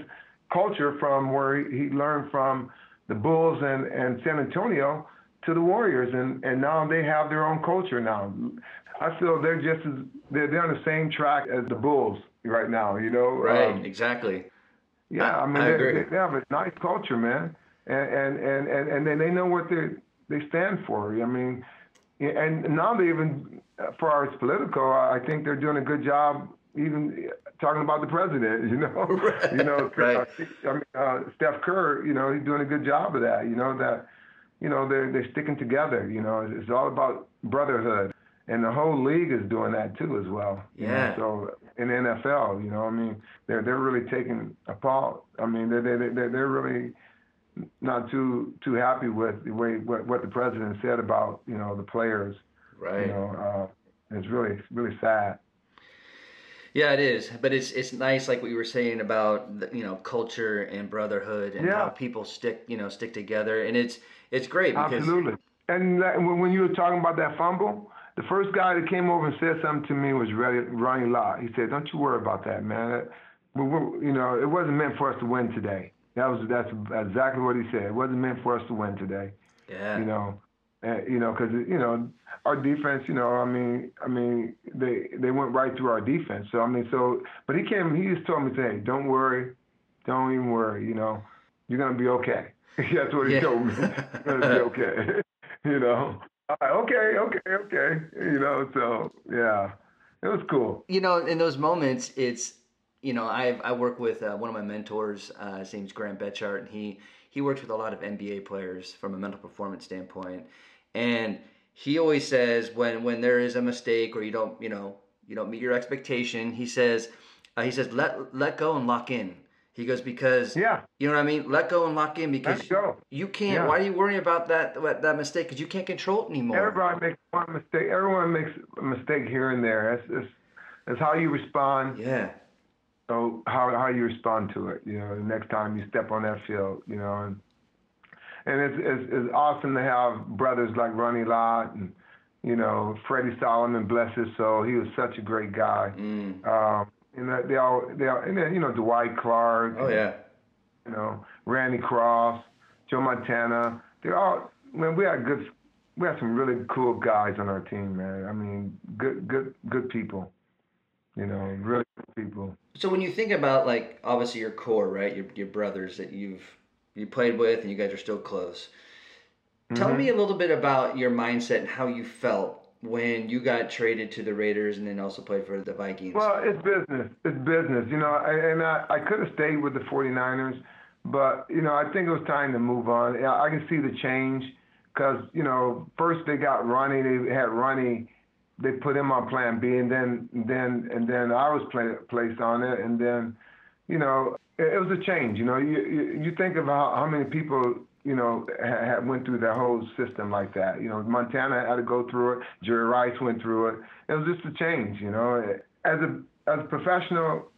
culture from where he learned from the Bulls and, and San Antonio to the Warriors, and, and now they have their own culture now. I feel they're just as they're, they're on the same track as the Bulls right now. You know, right? Um, exactly. Yeah, I, I mean, I they, they have a nice culture, man, and and and and, and then they know what they they stand for. I mean, and now they even for our political, I think they're doing a good job even talking about the president, you know, right. you know, right. I mean, uh, Steph Kerr, you know, he's doing a good job of that, you know, that, you know, they're, they're sticking together, you know, it's all about brotherhood and the whole league is doing that too as well. Yeah. know? So in the NFL, you know, I mean, they're, they're really taking a part. I mean, they're, they're, they're, they're really not too, too happy with the way, what, what the president said about, you know, the players. Right. You know, uh, it's really really sad. Yeah, it is, but it's it's nice, like what you were saying about the, you know culture and brotherhood and yeah. how people stick you know stick together, and it's it's great because absolutely. And when you were talking about that fumble, the first guy that came over and said something to me was Ronnie Lott. He said, "Don't you worry about that, man. We, we, you know, it wasn't meant for us to win today. That was that's exactly what he said. It wasn't meant for us to win today. Yeah. You know, and, you know, because you know our defense. You know, I mean, I mean, they they went right through our defense. So I mean, so but he came. He just told me, "Hey, don't worry, don't even worry. You know, you're gonna be okay." That's what he yeah. told me. You're gonna be okay. you know. okay, okay, okay. You know, so yeah, it was cool. You know, in those moments, it's you know, I I work with uh, one of my mentors. Uh, his name's Graham Betchart, and he he works with a lot of NBA players from a mental performance standpoint. And he always says when when there is a mistake or you don't you know you don't meet your expectation, he says uh, he says let let go and lock in. He goes because yeah, you know what I mean. Let go and lock in because you, can't. Yeah. Why are you worrying about that that mistake? Because you can't control it anymore. Everybody makes one mistake. Everyone makes a mistake here and there. That's, it's, it's how you respond. Yeah. So how how you respond to it. You know, the next time you step on that field. You know, and and it's, it's, it's awesome to have brothers like Ronnie Lott and you know Freddie Solomon, bless his soul. He was such a great guy. Mm. Um, and they all they all and then you know Dwight Clark. Oh yeah. You know Randy Cross, Joe Montana. They're all man. We had good. We had some really cool guys on our team, man. I mean, good good good people. You know, really good people. So when you think about like obviously your core, right? Your your brothers that you've you played with and you guys are still close. Mm-hmm. Tell me a little bit about your mindset and how you felt when you got traded to the Raiders and then also played for the Vikings. Well, it's business. It's business. You know, and I, I could have stayed with the 49ers, but, you know, I think it was time to move on. I can see the change because, you know, first they got Ronnie. They had Ronnie. They put him on plan B, and then then and then I was play, placed on it, and then – you know, it, it was a change. You know, you you, you think of how, how many people you know, had, went through that whole system like that. You know, Montana had to go through it. Jerry Rice went through it. It was just a change. You know, as a as a professional,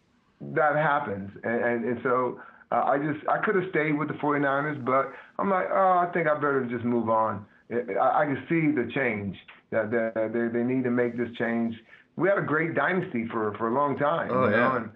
that happens, and and, and so. Uh, I just I could have stayed with the 49ers, but I'm like, oh, I think I better just move on. I, I can see the change that, they they need to make this change. We had a great dynasty for for a long time. Oh you yeah. Know, and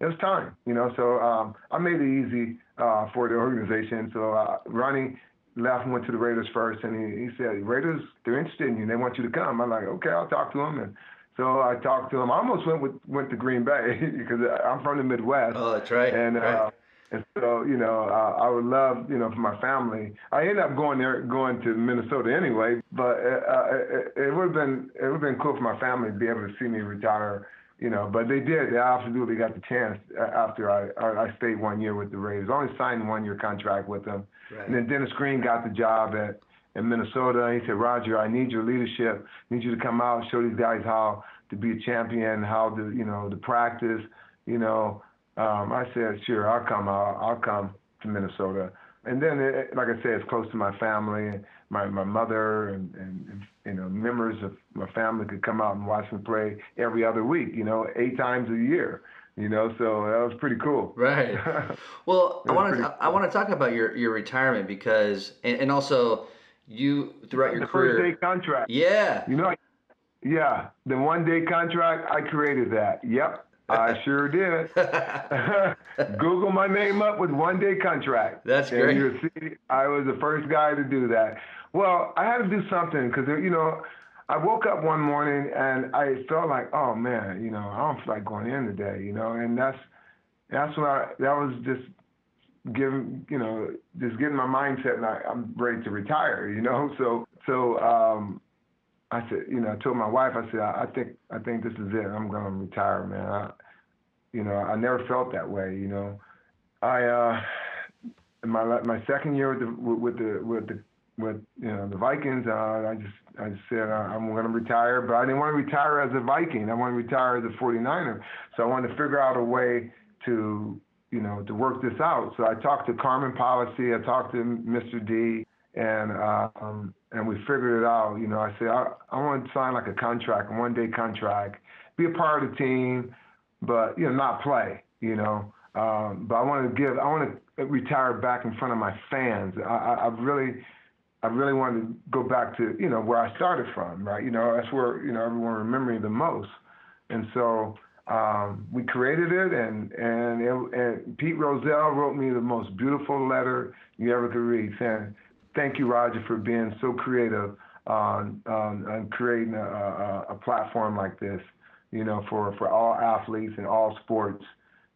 it was time, you know. So um, I made it easy uh, for the organization. So uh, Ronnie left and went to the Raiders first, and he, he said, Raiders, they're interested in you. They want you to come. I'm like, okay, I'll talk to them. And so I talked to him. I almost went with went to Green Bay because I'm from the Midwest. Oh, that's right. And right. uh, and so you know, uh, I would love you know for my family. I ended up going there, going to Minnesota anyway. But uh, it, it would have been it would have been cool for my family to be able to see me retire you know, but they did. They absolutely got the chance after I I stayed one year with the Raiders. I only signed one year contract with them, right. and then Dennis Green got the job at in Minnesota. He said, Roger, I need your leadership. I need you to come out, and show these guys how to be a champion, how to you know to practice. You know, um, I said, sure, I'll come. I'll, I'll come to Minnesota. And then, it, like I said, it's close to my family my my mother and, and, you know members of my family could come out and watch me play every other week. You know, eight times a year. You know, so that was pretty cool. Right. Well, I want to cool. I want to talk about your your retirement because and, and also you throughout your the career. first day contract. Yeah. You know, yeah, the one day contract. I created that. Yep. I sure did. Google my name up with one day contract. That's and great. you'll see I was the first guy to do that. Well, I had to do something because you know I woke up one morning and I felt like, oh man, you know, I don't feel like going in today, you know, and that's that's when I that was just giving, you know, just getting my mindset and I, I'm ready to retire, you know. So so um, I said, you know, I told my wife, I said, I, I think I think this is it. I'm going to retire, man. I, you know, I never felt that way, you know. I uh, in my my second year with the with the with the with you know the Vikings, uh, I just I just said uh, I'm going to retire, but I didn't want to retire as a Viking. I want to retire as a 49er. So I wanted to figure out a way to you know to work this out. So I talked to Carmen Policy, I talked to Mr. D, and um, and we figured it out. You know, I said I, I want to sign like a contract, a one day contract, be a part of the team, but you know not play. You know. Um, but I want to give, I want to retire back in front of my fans. I, I, I really, I really wanted to go back to you know where I started from, right? You know that's where you know everyone remember me the most, and so um, we created it, and and, it, and Pete Rozelle wrote me the most beautiful letter you ever could read, saying, "Thank you, Roger, for being so creative on on, on creating a, a, a platform like this, you know, for for all athletes and all sports."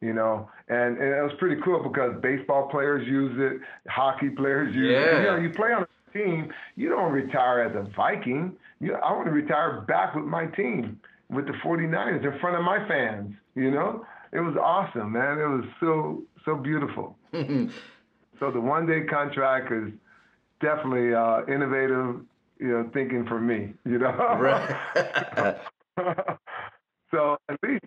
you know, and, and it was pretty cool because baseball players use it, hockey players use yeah. it. You know, you play on a team, you don't retire as a Viking. You, I want to retire back with my team, with the 49ers in front of my fans. You know, it was awesome, man. It was so so beautiful. so the one day contract is definitely uh, innovative, you know, thinking for me. You know, right. so at least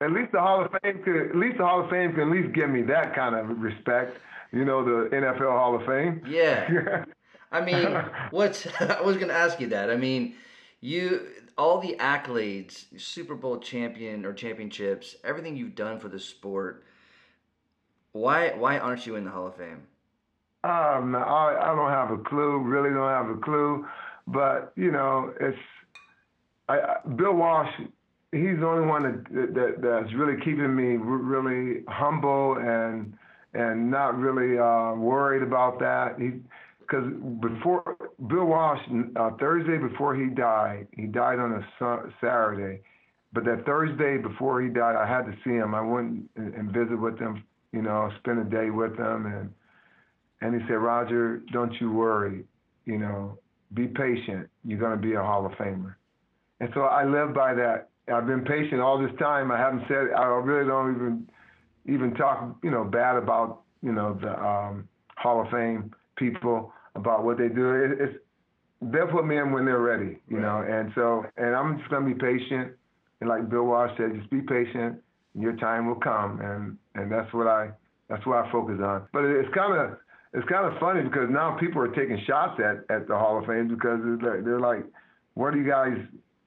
at least the Hall of Fame could at least the Hall of Fame can at least give me that kind of respect. You know, the NFL Hall of Fame. Yeah. I mean, what's I was going to ask you that. I mean, you all the accolades, Super Bowl champion or championships, everything you've done for the sport. Why why aren't you in the Hall of Fame? Um, I, I don't have a clue. Really, don't have a clue. But you know, it's I, I, Bill Walsh he's the only one that, that that's really keeping me really humble and and not really uh, worried about that. He because before Bill Walsh uh, Thursday before he died, he died on a Saturday, but that Thursday before he died, I had to see him. I went and, and visit with him, you know, spend a day with him, and and he said, Roger, don't you worry, you know, be patient. You're going to be a Hall of Famer. And so I live by that I've been patient all this time. I haven't said I really don't even even talk you know bad about you know the um, Hall of Fame people about what they do. It, it's they'll put me in when they're ready, you right. know. And so and I'm just gonna be patient. And like Bill Walsh said, just be patient your time will come, and and that's what I that's what I focus on. But it's kind of it's kind of funny because now people are taking shots at at the Hall of Fame because like, they're like, what are you guys?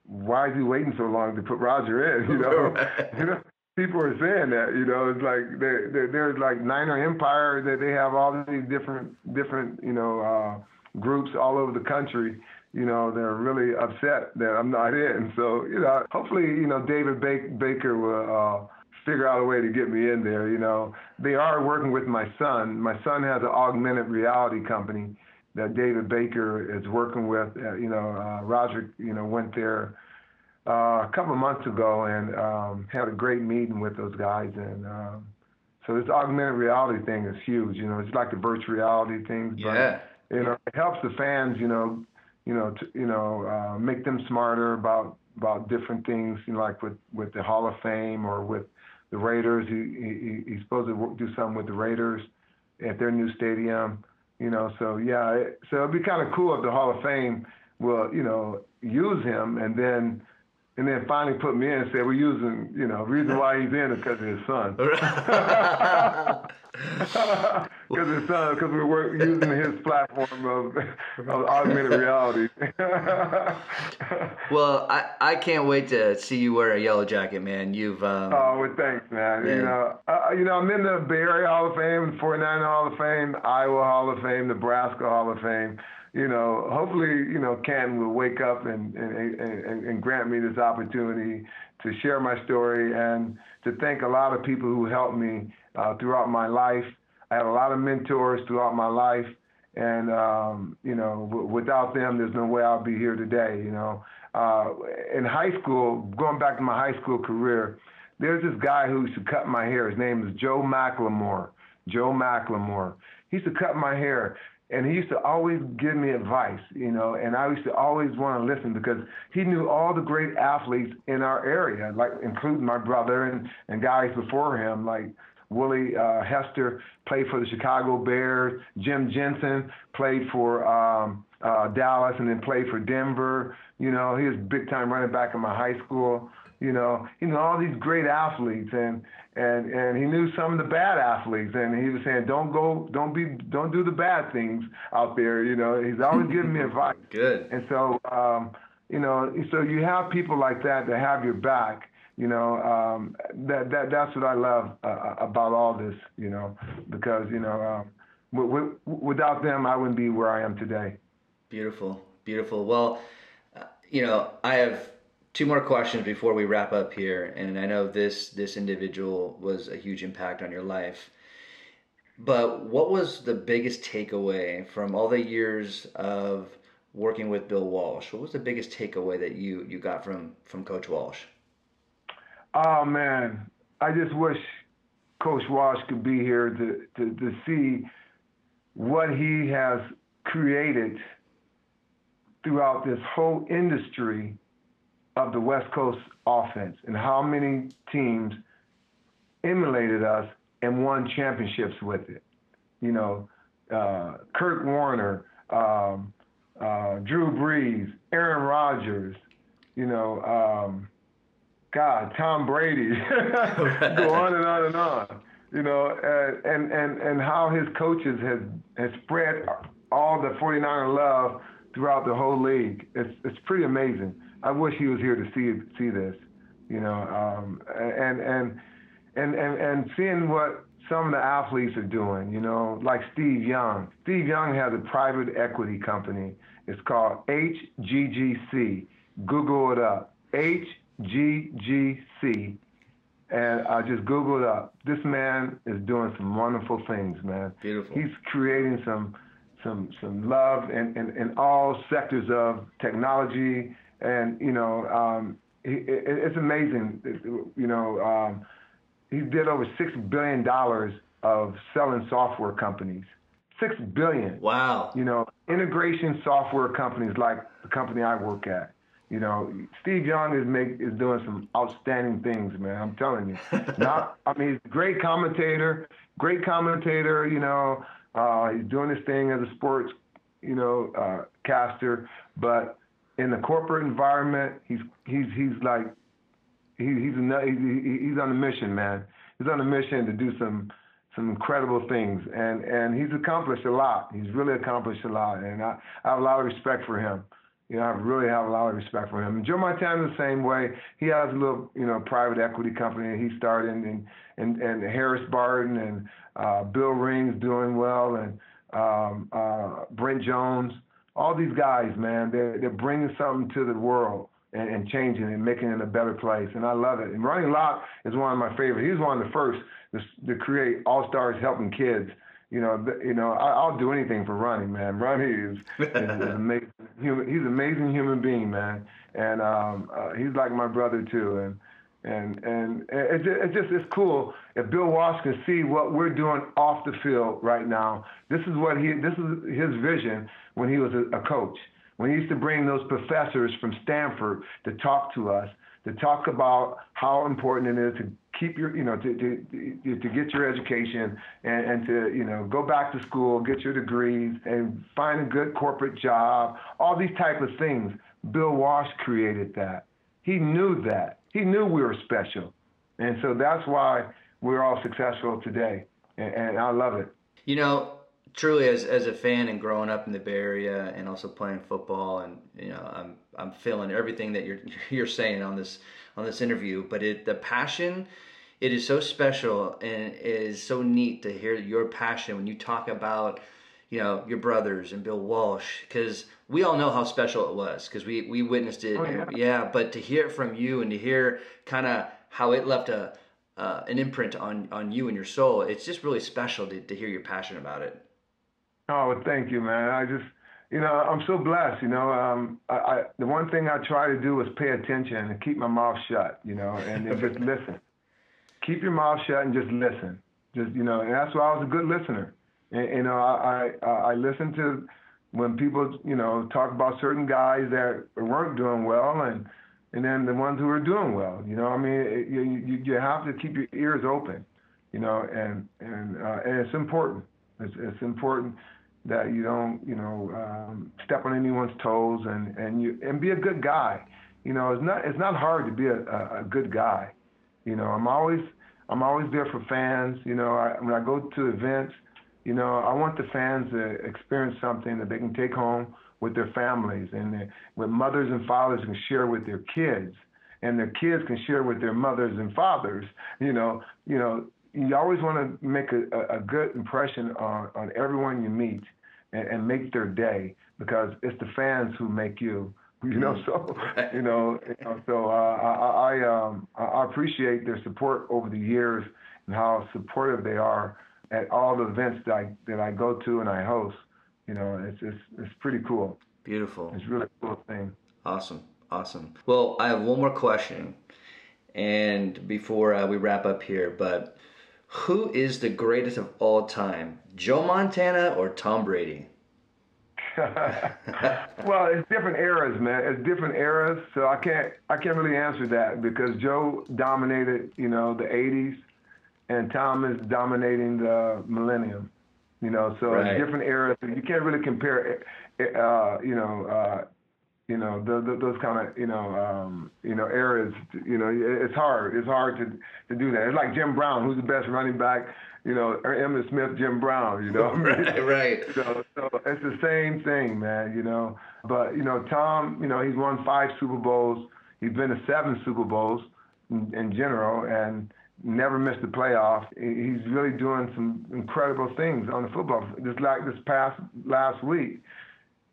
Why is he waiting so long to put Roger in? You know, you know people are saying that. You know, it's like they there's like Niner Empire that they have all these different different you know uh, groups all over the country. You know, they're really upset that I'm not in. So you know, hopefully you know David Baker will. Uh, figure out a way to get me in there. You know, they are working with my son. My son has an augmented reality company that David Baker is working with. Uh, you know, uh, Roger, you know, went there uh, a couple of months ago and um, had a great meeting with those guys. And um, so this augmented reality thing is huge. You know, it's like the virtual reality thing. Yeah. But, you know, it helps the fans. You know, you know, to, you know, uh, make them smarter about about different things. You know, like with with the Hall of Fame or with the Raiders. He, he he's supposed to do something with the Raiders at their new stadium. You know, so yeah, it, so it'd be kind of cool if the Hall of Fame will, you know, use him and then and then finally put me in and said we're using, you know, reason why he's in is because of his son. Because son, because we were using his platform of, of augmented reality. well, I, I can't wait to see you wear a yellow jacket, man. You've um, oh, well, thanks, man. You know, uh, you know, I'm in the Bay Area Hall of Fame, 49 Hall of Fame, Iowa Hall of Fame, Nebraska Hall of Fame you know, hopefully, you know, Ken will wake up and, and, and, and grant me this opportunity to share my story and to thank a lot of people who helped me uh, throughout my life. I had a lot of mentors throughout my life, and um, you know, w- without them, there's no way I'll be here today. You know, uh, in high school, going back to my high school career, there's this guy who used to cut my hair. His name is Joe McLemore. Joe McLemore. He used to cut my hair and he used to always give me advice, you know, and I used to always want to listen because he knew all the great athletes in our area, like including my brother and, and guys before him, like Willie uh, Hester played for the Chicago Bears. Jim Jensen played for um, uh, Dallas and then played for Denver. You know, he was big time running back in my high school. You know, he knew all these great athletes, and and and he knew some of the bad athletes, and he was saying, "Don't go, don't be, don't do the bad things out there." You know, he's always giving me advice. Good. And so, um, you know, so you have people like that that have your back. You know, um, that that that's what I love uh, uh about all this. You know, because you know, um, w- w- without them, I wouldn't be where I am today. Beautiful, beautiful. Well, uh, you know, I have two more questions before we wrap up here and i know this this individual was a huge impact on your life but what was the biggest takeaway from all the years of working with bill walsh what was the biggest takeaway that you you got from from coach walsh oh man i just wish coach walsh could be here to to, to see what he has created throughout this whole industry of the West Coast offense and how many teams emulated us and won championships with it. You know, uh, Kurt Warner, um, uh, Drew Brees, Aaron Rodgers, you know, um, God, Tom Brady, go on and on and on. You know, uh, and and and how his coaches has has spread all the 49er love throughout the whole league. It's it's pretty amazing. I wish he was here to see see this, you know, um, and and and and and seeing what some of the athletes are doing, you know, like Steve Young. Steve Young has a private equity company. It's called HGGC. Google it up. HGGC. And I just Googled up. This man is doing some wonderful things, man. Beautiful. He's creating some some some love in, in, in all sectors of technology, and you know, um, he, it, it's amazing. You know, um, he did over six billion dollars of selling software companies. Six billion. Wow. You know, integration software companies like the company I work at. You know, Steve Young is make is doing some outstanding things, man. I'm telling you. Not, I mean, he's a great commentator, great commentator. You know, uh, he's doing his thing as a sports, you know, uh, caster. But in the corporate environment, he's he's he's like he, he's he, he's on a mission, man. He's on a mission to do some some incredible things, and and he's accomplished a lot. He's really accomplished a lot, and I, I have a lot of respect for him. You know, I really have a lot of respect for him. And Joe Montana the same way. He has a little, you know, private equity company he started, and and and Harris Barton and uh, Bill Rings doing well, and um, uh, Brent Jones. All these guys, man, they're they're bringing something to the world and, and changing and making it a better place. And I love it. And Ronnie Lott is one of my favorites. He was one of the first to, to create All Stars Helping Kids. You know, you know, I, will do anything for Ronnie, man. Ronnie is, is, is amazing. Human, he's an amazing human being, man, and um, uh, he's like my brother too. And and and it just, it just it's cool if Bill Walsh can see what we're doing off the field right now. This is what he this is his vision when he was a, a coach. When he used to bring those professors from Stanford to talk to us, to talk about how important it is to keep your, you know, to, to, to get your education and, and to, you know, go back to school, get your degrees and find a good corporate job, all these type of things. Bill Walsh created that. He knew that. He knew we were special. And so that's why we're all successful today. And, and I love it. You know, truly as as a fan and growing up in the Bay Area and also playing football and you know I'm I'm feeling everything that you're you're saying on this on this interview but it the passion it is so special and it is so neat to hear your passion when you talk about you know your brothers and Bill Walsh because we all know how special it was because we we witnessed it oh, yeah. yeah but to hear it from you and to hear kind of how it left a uh, an imprint on on you and your soul it's just really special to, to hear your passion about it Oh, thank you, man. I just, you know, I'm so blessed. You know, um, I, I the one thing I try to do is pay attention and keep my mouth shut. You know, and, and just listen. Keep your mouth shut and just listen. Just you know, and that's why I was a good listener. And, you know, I I, I listen to when people you know talk about certain guys that weren't doing well and and then the ones who were doing well. You know, I mean, it, you, you you have to keep your ears open. You know, and and uh, and it's important. It's, it's important that you don't, you know, um, step on anyone's toes and, and you and be a good guy. You know, it's not it's not hard to be a, a, a good guy. You know, I'm always I'm always there for fans. You know, I, when I go to events, you know, I want the fans to experience something that they can take home with their families and they, with mothers and fathers can share with their kids and their kids can share with their mothers and fathers. You know, you know, you always want to make a, a good impression on, on everyone you meet and, and make their day because it's the fans who make you. You know, so you know, you know so uh, I I, um, I appreciate their support over the years and how supportive they are at all the events that I that I go to and I host. You know, it's it's it's pretty cool. Beautiful. It's really a cool thing. Awesome, awesome. Well, I have one more question, and before uh, we wrap up here, but who is the greatest of all time, Joe Montana or Tom Brady? well, it's different eras, man. It's different eras, so I can't I can't really answer that because Joe dominated, you know, the '80s, and Tom is dominating the millennium. You know, so right. it's different eras. You can't really compare, uh, you know, uh, you know, the, the, those kind of, you know, um, you know, eras. You know, it's hard. It's hard to to do that. It's like Jim Brown, who's the best running back. You know, or Emmitt Smith, Jim Brown. You know, right, right. So, so it's the same thing, man. You know, but you know, Tom, you know, he's won five Super Bowls. He's been to seven Super Bowls in, in general, and never missed the playoff. He's really doing some incredible things on the football. Just like this past last week.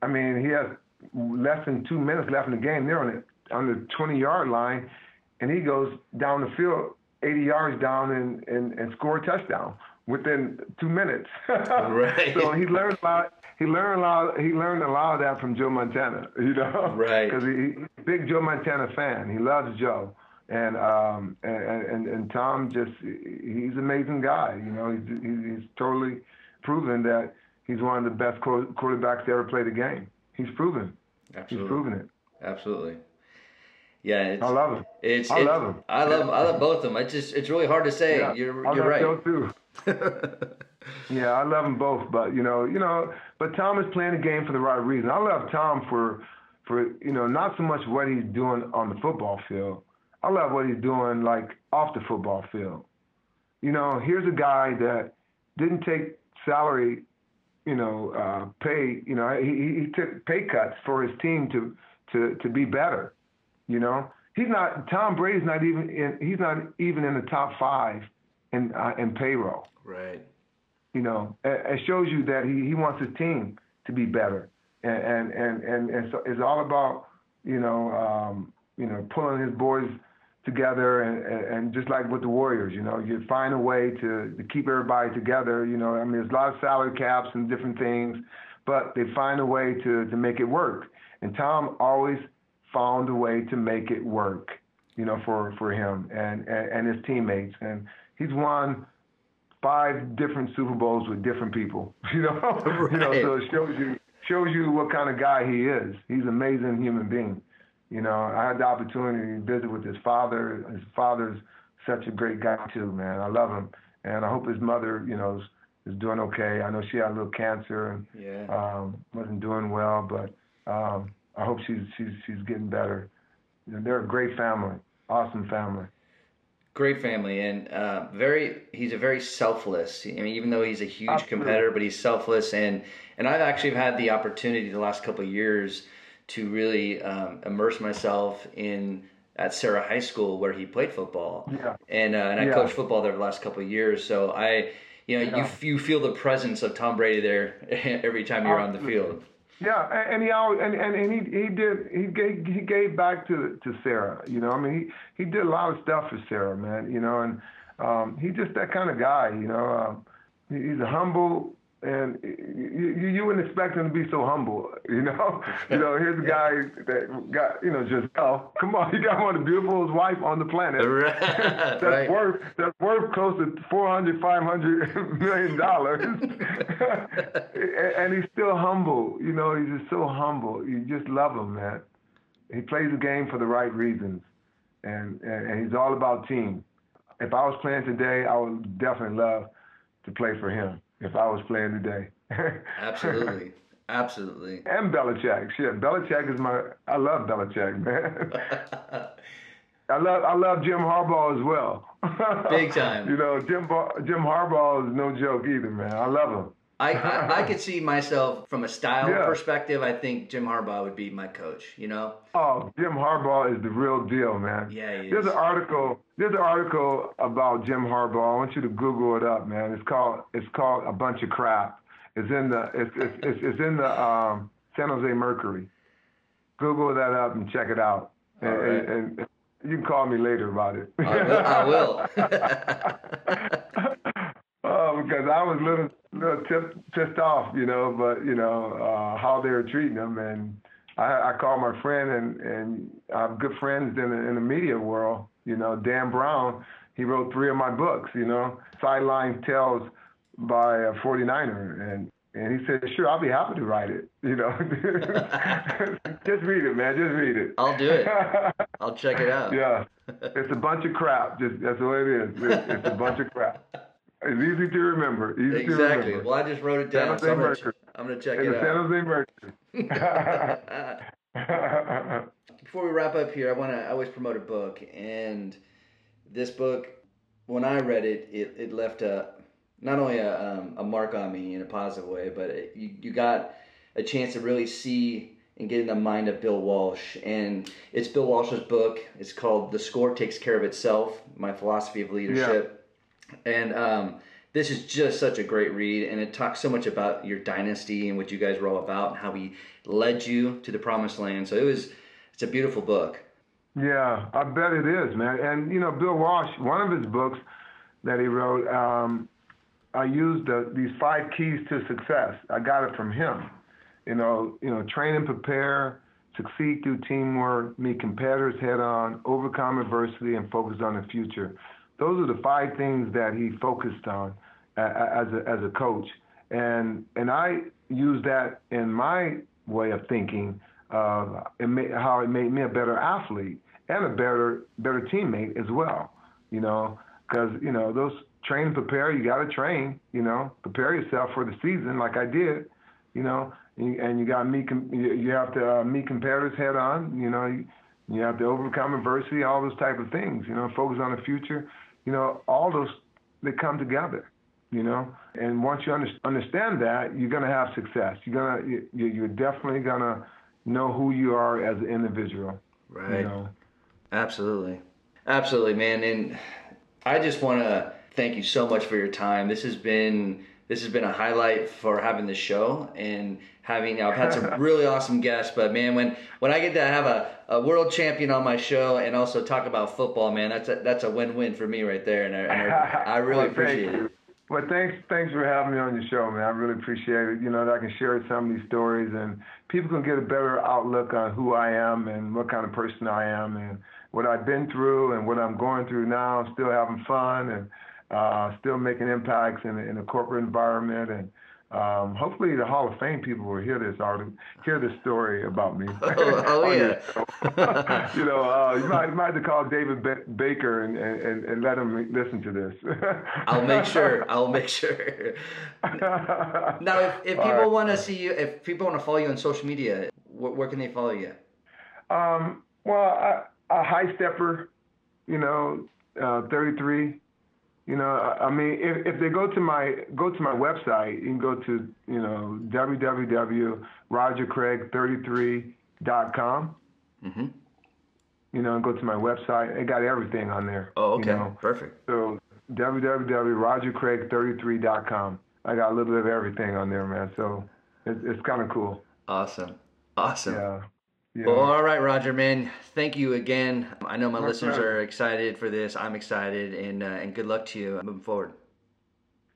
I mean, he has less than two minutes left in the game. They're on the on the 20 yard line, and he goes down the field 80 yards down and and, and score a touchdown within two minutes. right. So he learned a lot. He learned a lot. He learned a lot of that from Joe Montana. You know. Right. Because he, he's a big Joe Montana fan. He loves Joe. And um and, and and Tom just he's an amazing guy. You know he's he's totally proven that he's one of the best quarterbacks to ever play the game. He's proven. Absolutely. He's proven it. Absolutely. Yeah, it's, I love him. It's, I it's, love him. I love I love both of them. It's just it's really hard to say. Yeah, you're I you're love right. Too. yeah, I love them both, but you know, you know, but Tom is playing the game for the right reason. I love Tom for for you know not so much what he's doing on the football field. I love what he's doing, like off the football field. You know, here's a guy that didn't take salary, you know, uh, pay. You know, he, he took pay cuts for his team to to to be better. You know, he's not. Tom Brady's not even in. He's not even in the top five in uh, in payroll. Right. You know, it, it shows you that he, he wants his team to be better, and and and and, and so it's all about you know um, you know pulling his boys together and, and just like with the Warriors, you know, you find a way to, to keep everybody together. You know, I mean, there's a lot of salary caps and different things, but they find a way to, to make it work. And Tom always found a way to make it work, you know, for, for him and, and, and his teammates. And he's won five different Super Bowls with different people, you know, right. you know, so it shows you, shows you what kind of guy he is. He's an amazing human being. You know, I had the opportunity to visit with his father. His father's such a great guy too, man. I love him, and I hope his mother, you know, is, is doing okay. I know she had a little cancer and yeah. um, wasn't doing well, but um, I hope she's she's she's getting better. You know, they're a great family, awesome family. Great family, and uh, very. He's a very selfless. I mean, even though he's a huge Absolutely. competitor, but he's selfless, and and I've actually had the opportunity the last couple of years to really um, immerse myself in at Serra High School where he played football. Yeah. And uh, and I Yeah. coached football there the last couple of years, so I, you know, Yeah. you you feel the presence of Tom Brady there every time you're on the field. Yeah, and, and he always and, and, and he he did he gave he gave back to to Serra. You know, I mean he he did a lot of stuff for Serra, man. You know, and um, he's just that kind of guy. You know, um, he's a humble and you, you you wouldn't expect him to be so humble. You know, you know here's a guy that got you know Gisele. Oh, come on, he got one of the beautifulest wife on the planet. Right, That's right. worth that's worth close to 400 500 million dollars and he's still humble you know he's just so humble you just love him man he plays the game for the right reasons and and, and he's all about team if i was playing today i would definitely love to play for him if i was playing today Absolutely, absolutely. and Belichick. Shit, Belichick is my. I love Belichick, man. I love I love Jim Harbaugh as well. Big time. You know, Jim Jim Harbaugh is no joke either, man. I love him. I, I, I could see myself from a style Yeah. perspective. I think Jim Harbaugh would be my coach. You know? Oh, Jim Harbaugh is the real deal, man. Yeah, he There's is. an article. There's an article about Jim Harbaugh. I want you to Google it up, man. It's called It's called a bunch of crap. It's in the it's it's it's, it's in the um, San Jose Mercury. Google that up and check it out. And, All right. and, and you can call me later about it. I will. I oh, because I was a little, little tip, pissed off, you know, but you know uh, how they were treating him, and I, I called my friend, and and I have good friends in the in the media world, you know, Dan Brown. He wrote three of my books, you know, Sideline Tales by a 49er, and and he said, sure, I'll be happy to write it, you know. just read it, man, just read it. I'll do it. I'll check it out. Yeah, it's a bunch of crap. Just that's what it is. It's, it's a bunch of crap. It's easy to remember. Easy to Exactly. remember. Well, I just wrote it down. So I'm gonna, ch- I'm gonna check it the San out. Jose Mercury. Before we wrap up here, I want to I always promote a book, and this book, when I read it, it, it left a not only a, um, a mark on me in a positive way, but it, you you got a chance to really see and get in the mind of Bill Walsh, and it's Bill Walsh's book. It's called "The Score Takes Care of Itself: My Philosophy of Leadership," and um, this is just such a great read, and it talks so much about your dynasty and what you guys were all about, and how he led you to the promised land. So it was, it's a beautiful book. yeah, I bet it is, man. And you know, Bill Walsh, one of his books that he wrote, um, I used the, these five keys to success. I got it from him. You know, you know, train and prepare, succeed through teamwork, meet competitors head on, overcome adversity, and focus on the future. Those are the five things that he focused on as a, as a coach. And and I use that in my way of thinking of how it made me a better athlete and a better better teammate as well. You know, because you know those train and prepare. You got to train. You know, prepare yourself for the season like I did. You know, and you, and you got. You you have to uh, meet competitors head on. You know, you, You have to overcome adversity, all those type of things. You know, focus on the future. You know, all those they come together. You know, and once you under, understand that, you're gonna have success. You're gonna you, you're definitely gonna know who you are as an individual. Right. You know? Absolutely. Absolutely, man. And I just want to thank you so much for your time. This has been this has been a highlight for having the show and having I've had some really awesome guests, but man, when when I get to have a, a world champion on my show and also talk about football, man, that's a that's a win win for me right there, and I, and I, I really well, appreciate it. Well, thanks thanks for having me on your show, man. I really appreciate it. You know that I can share some of these stories and people can get a better outlook on who I am and what kind of person I am and what I've been through and what I'm going through now. Still having fun and uh, still making impacts in, in a corporate environment and um, hopefully the Hall of Fame people will hear this or hear this story about me. Oh, oh yeah. you know, uh, you might, you might have to call David ba- Baker and, and, and let him listen to this. I'll make sure. I'll make sure. now, if, if people right. want to see you, if people want to follow you on social media, where, where can they follow you? Um, well, I, a high stepper, you know, uh, 33 you know, I mean, if, if they go to my go to my website, you can go to you know www.rogercraig33.com. Mm-hmm. You know, and go to my website. It got everything on there. Oh, okay, you know? perfect. So www.rogercraig33.com. I got a little bit of everything on there, man. So it's it's kind of cool. Awesome, awesome. Yeah. Yeah. Well, all right, Roger, man. Thank you again. I know my, listeners are excited for this. I'm excited, and uh, and good luck to you moving forward.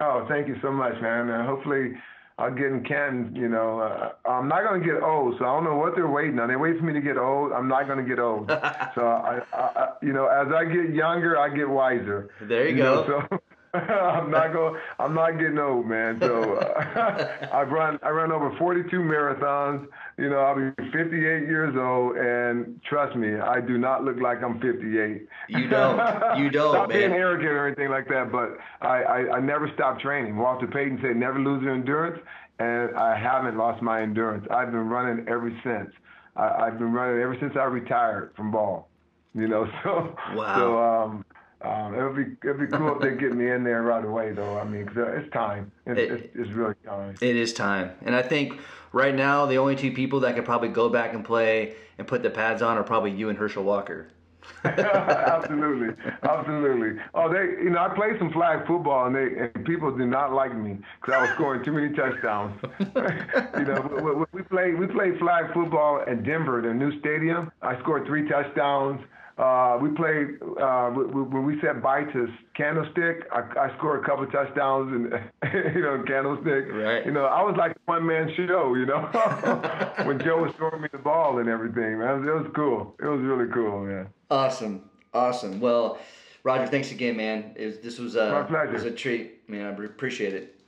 Oh, thank you so much, man. Uh, hopefully, I'll get in Canton. You know, uh, I'm not going to get old, so I don't know what they're waiting on. They wait for me to get old. I'm not going to get old. so I, I, you know, as I get younger, I get wiser. There you, you go. Know, so I'm not going. I'm not getting old, man. So uh, I've run. I run over 42 marathons. You know, I'll be 58 years old, and trust me, I do not look like I'm 58. You don't. You don't, not man. being arrogant or anything like that, but I, I, I never stopped training. Walter Payton said, "Never lose your endurance," and I haven't lost my endurance. I've been running ever since. I, I've been running ever since I retired from ball. You know, so wow. so um, um, it would be it'd be cool if they get me in there right away, though. I mean, cause it's time. It's, it, it's, it's really time. It is time, and I think right now the only two people that could probably go back and play and put the pads on are probably you and Herschel Walker. absolutely, absolutely. Oh, they, you know, I played some flag football, and they and people did not like me because I was scoring too many touchdowns. you know, we, we played we played flag football at Denver, the new stadium. I scored three touchdowns. Uh, we played uh, when we said bye to Candlestick. I, I scored a couple of touchdowns and you know Candlestick. Right. You know I was like a one man show. You know when Joe was throwing me the ball and everything. Man, it was cool. It was really cool, man. Awesome, awesome. Well, Roger, thanks again, man. Was, this was a My pleasure. was a treat, man. I appreciate it.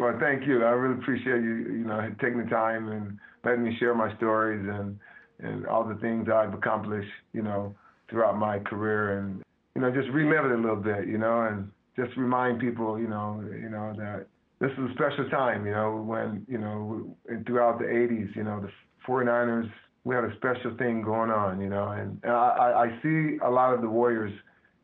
Well, thank you. I really appreciate you. You know taking the time and letting me share my stories and and all the things I've accomplished. You know throughout my career and you know just relive it a little bit you know and just remind people you know you know that this is a special time you know when you know throughout the 80s you know the 49ers we had a special thing going on you know and, and I, I see a lot of the Warriors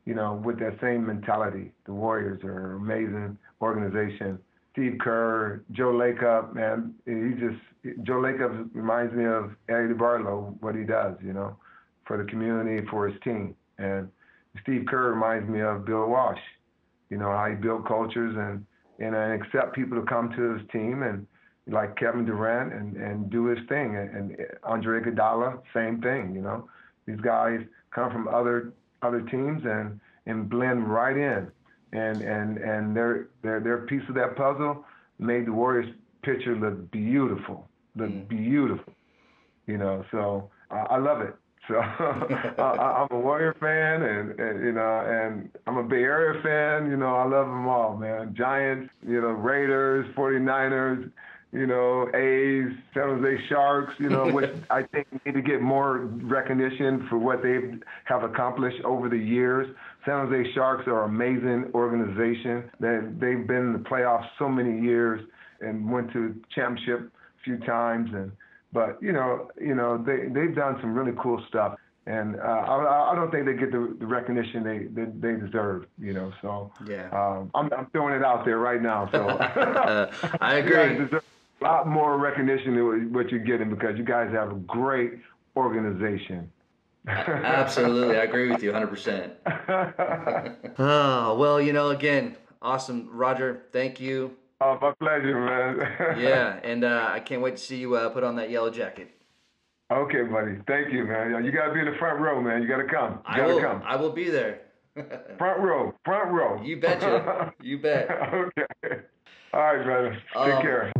you know with that same mentality. The Warriors are an amazing organization. Steve Kerr, Joe Lacob, man, he just Joe Lacob reminds me of Eddie DeBartolo, what he does, you know for the community, for his team. And Steve Kerr reminds me of Bill Walsh. You know how he built cultures and and, accept people to come to his team and like Kevin Durant and and do his thing. And, and Andre Iguodala, same thing. You know, these guys come from other other teams and and blend right in. And and and their their their piece of that puzzle made the Warriors picture look beautiful, look mm. beautiful. You know, so uh, I love it. So I, I'm a Warrior fan, and, and you know, and I'm a Bay Area fan. You know, I love them all, man. Giants, you know, Raiders, 49ers, you know, A's, San Jose Sharks. You know, which I think need to get more recognition for what they have accomplished over the years. San Jose Sharks are an amazing organization. That they've been in the playoffs so many years and went to championship a few times and but you know, you know, they they've done some really cool stuff, and uh, I, I don't think they get the, the recognition they, they, they deserve. You know, so Yeah. um, I'm, I'm throwing it out there right now. So Uh, I agree. a lot more recognition than what you're getting because you guys have a great organization. Absolutely, I agree with you 100%. Oh, well, you know, again, awesome. Roger, thank you. Oh, my pleasure, man. Yeah, and uh, I can't wait to see you uh, put on that yellow jacket. Okay, buddy. Thank you, man. You gotta be in the front row, man. You gotta come. You I gotta will. come. I will be there. Front row. Front row. you betcha. You bet. okay. All right, brother. Take Um, care.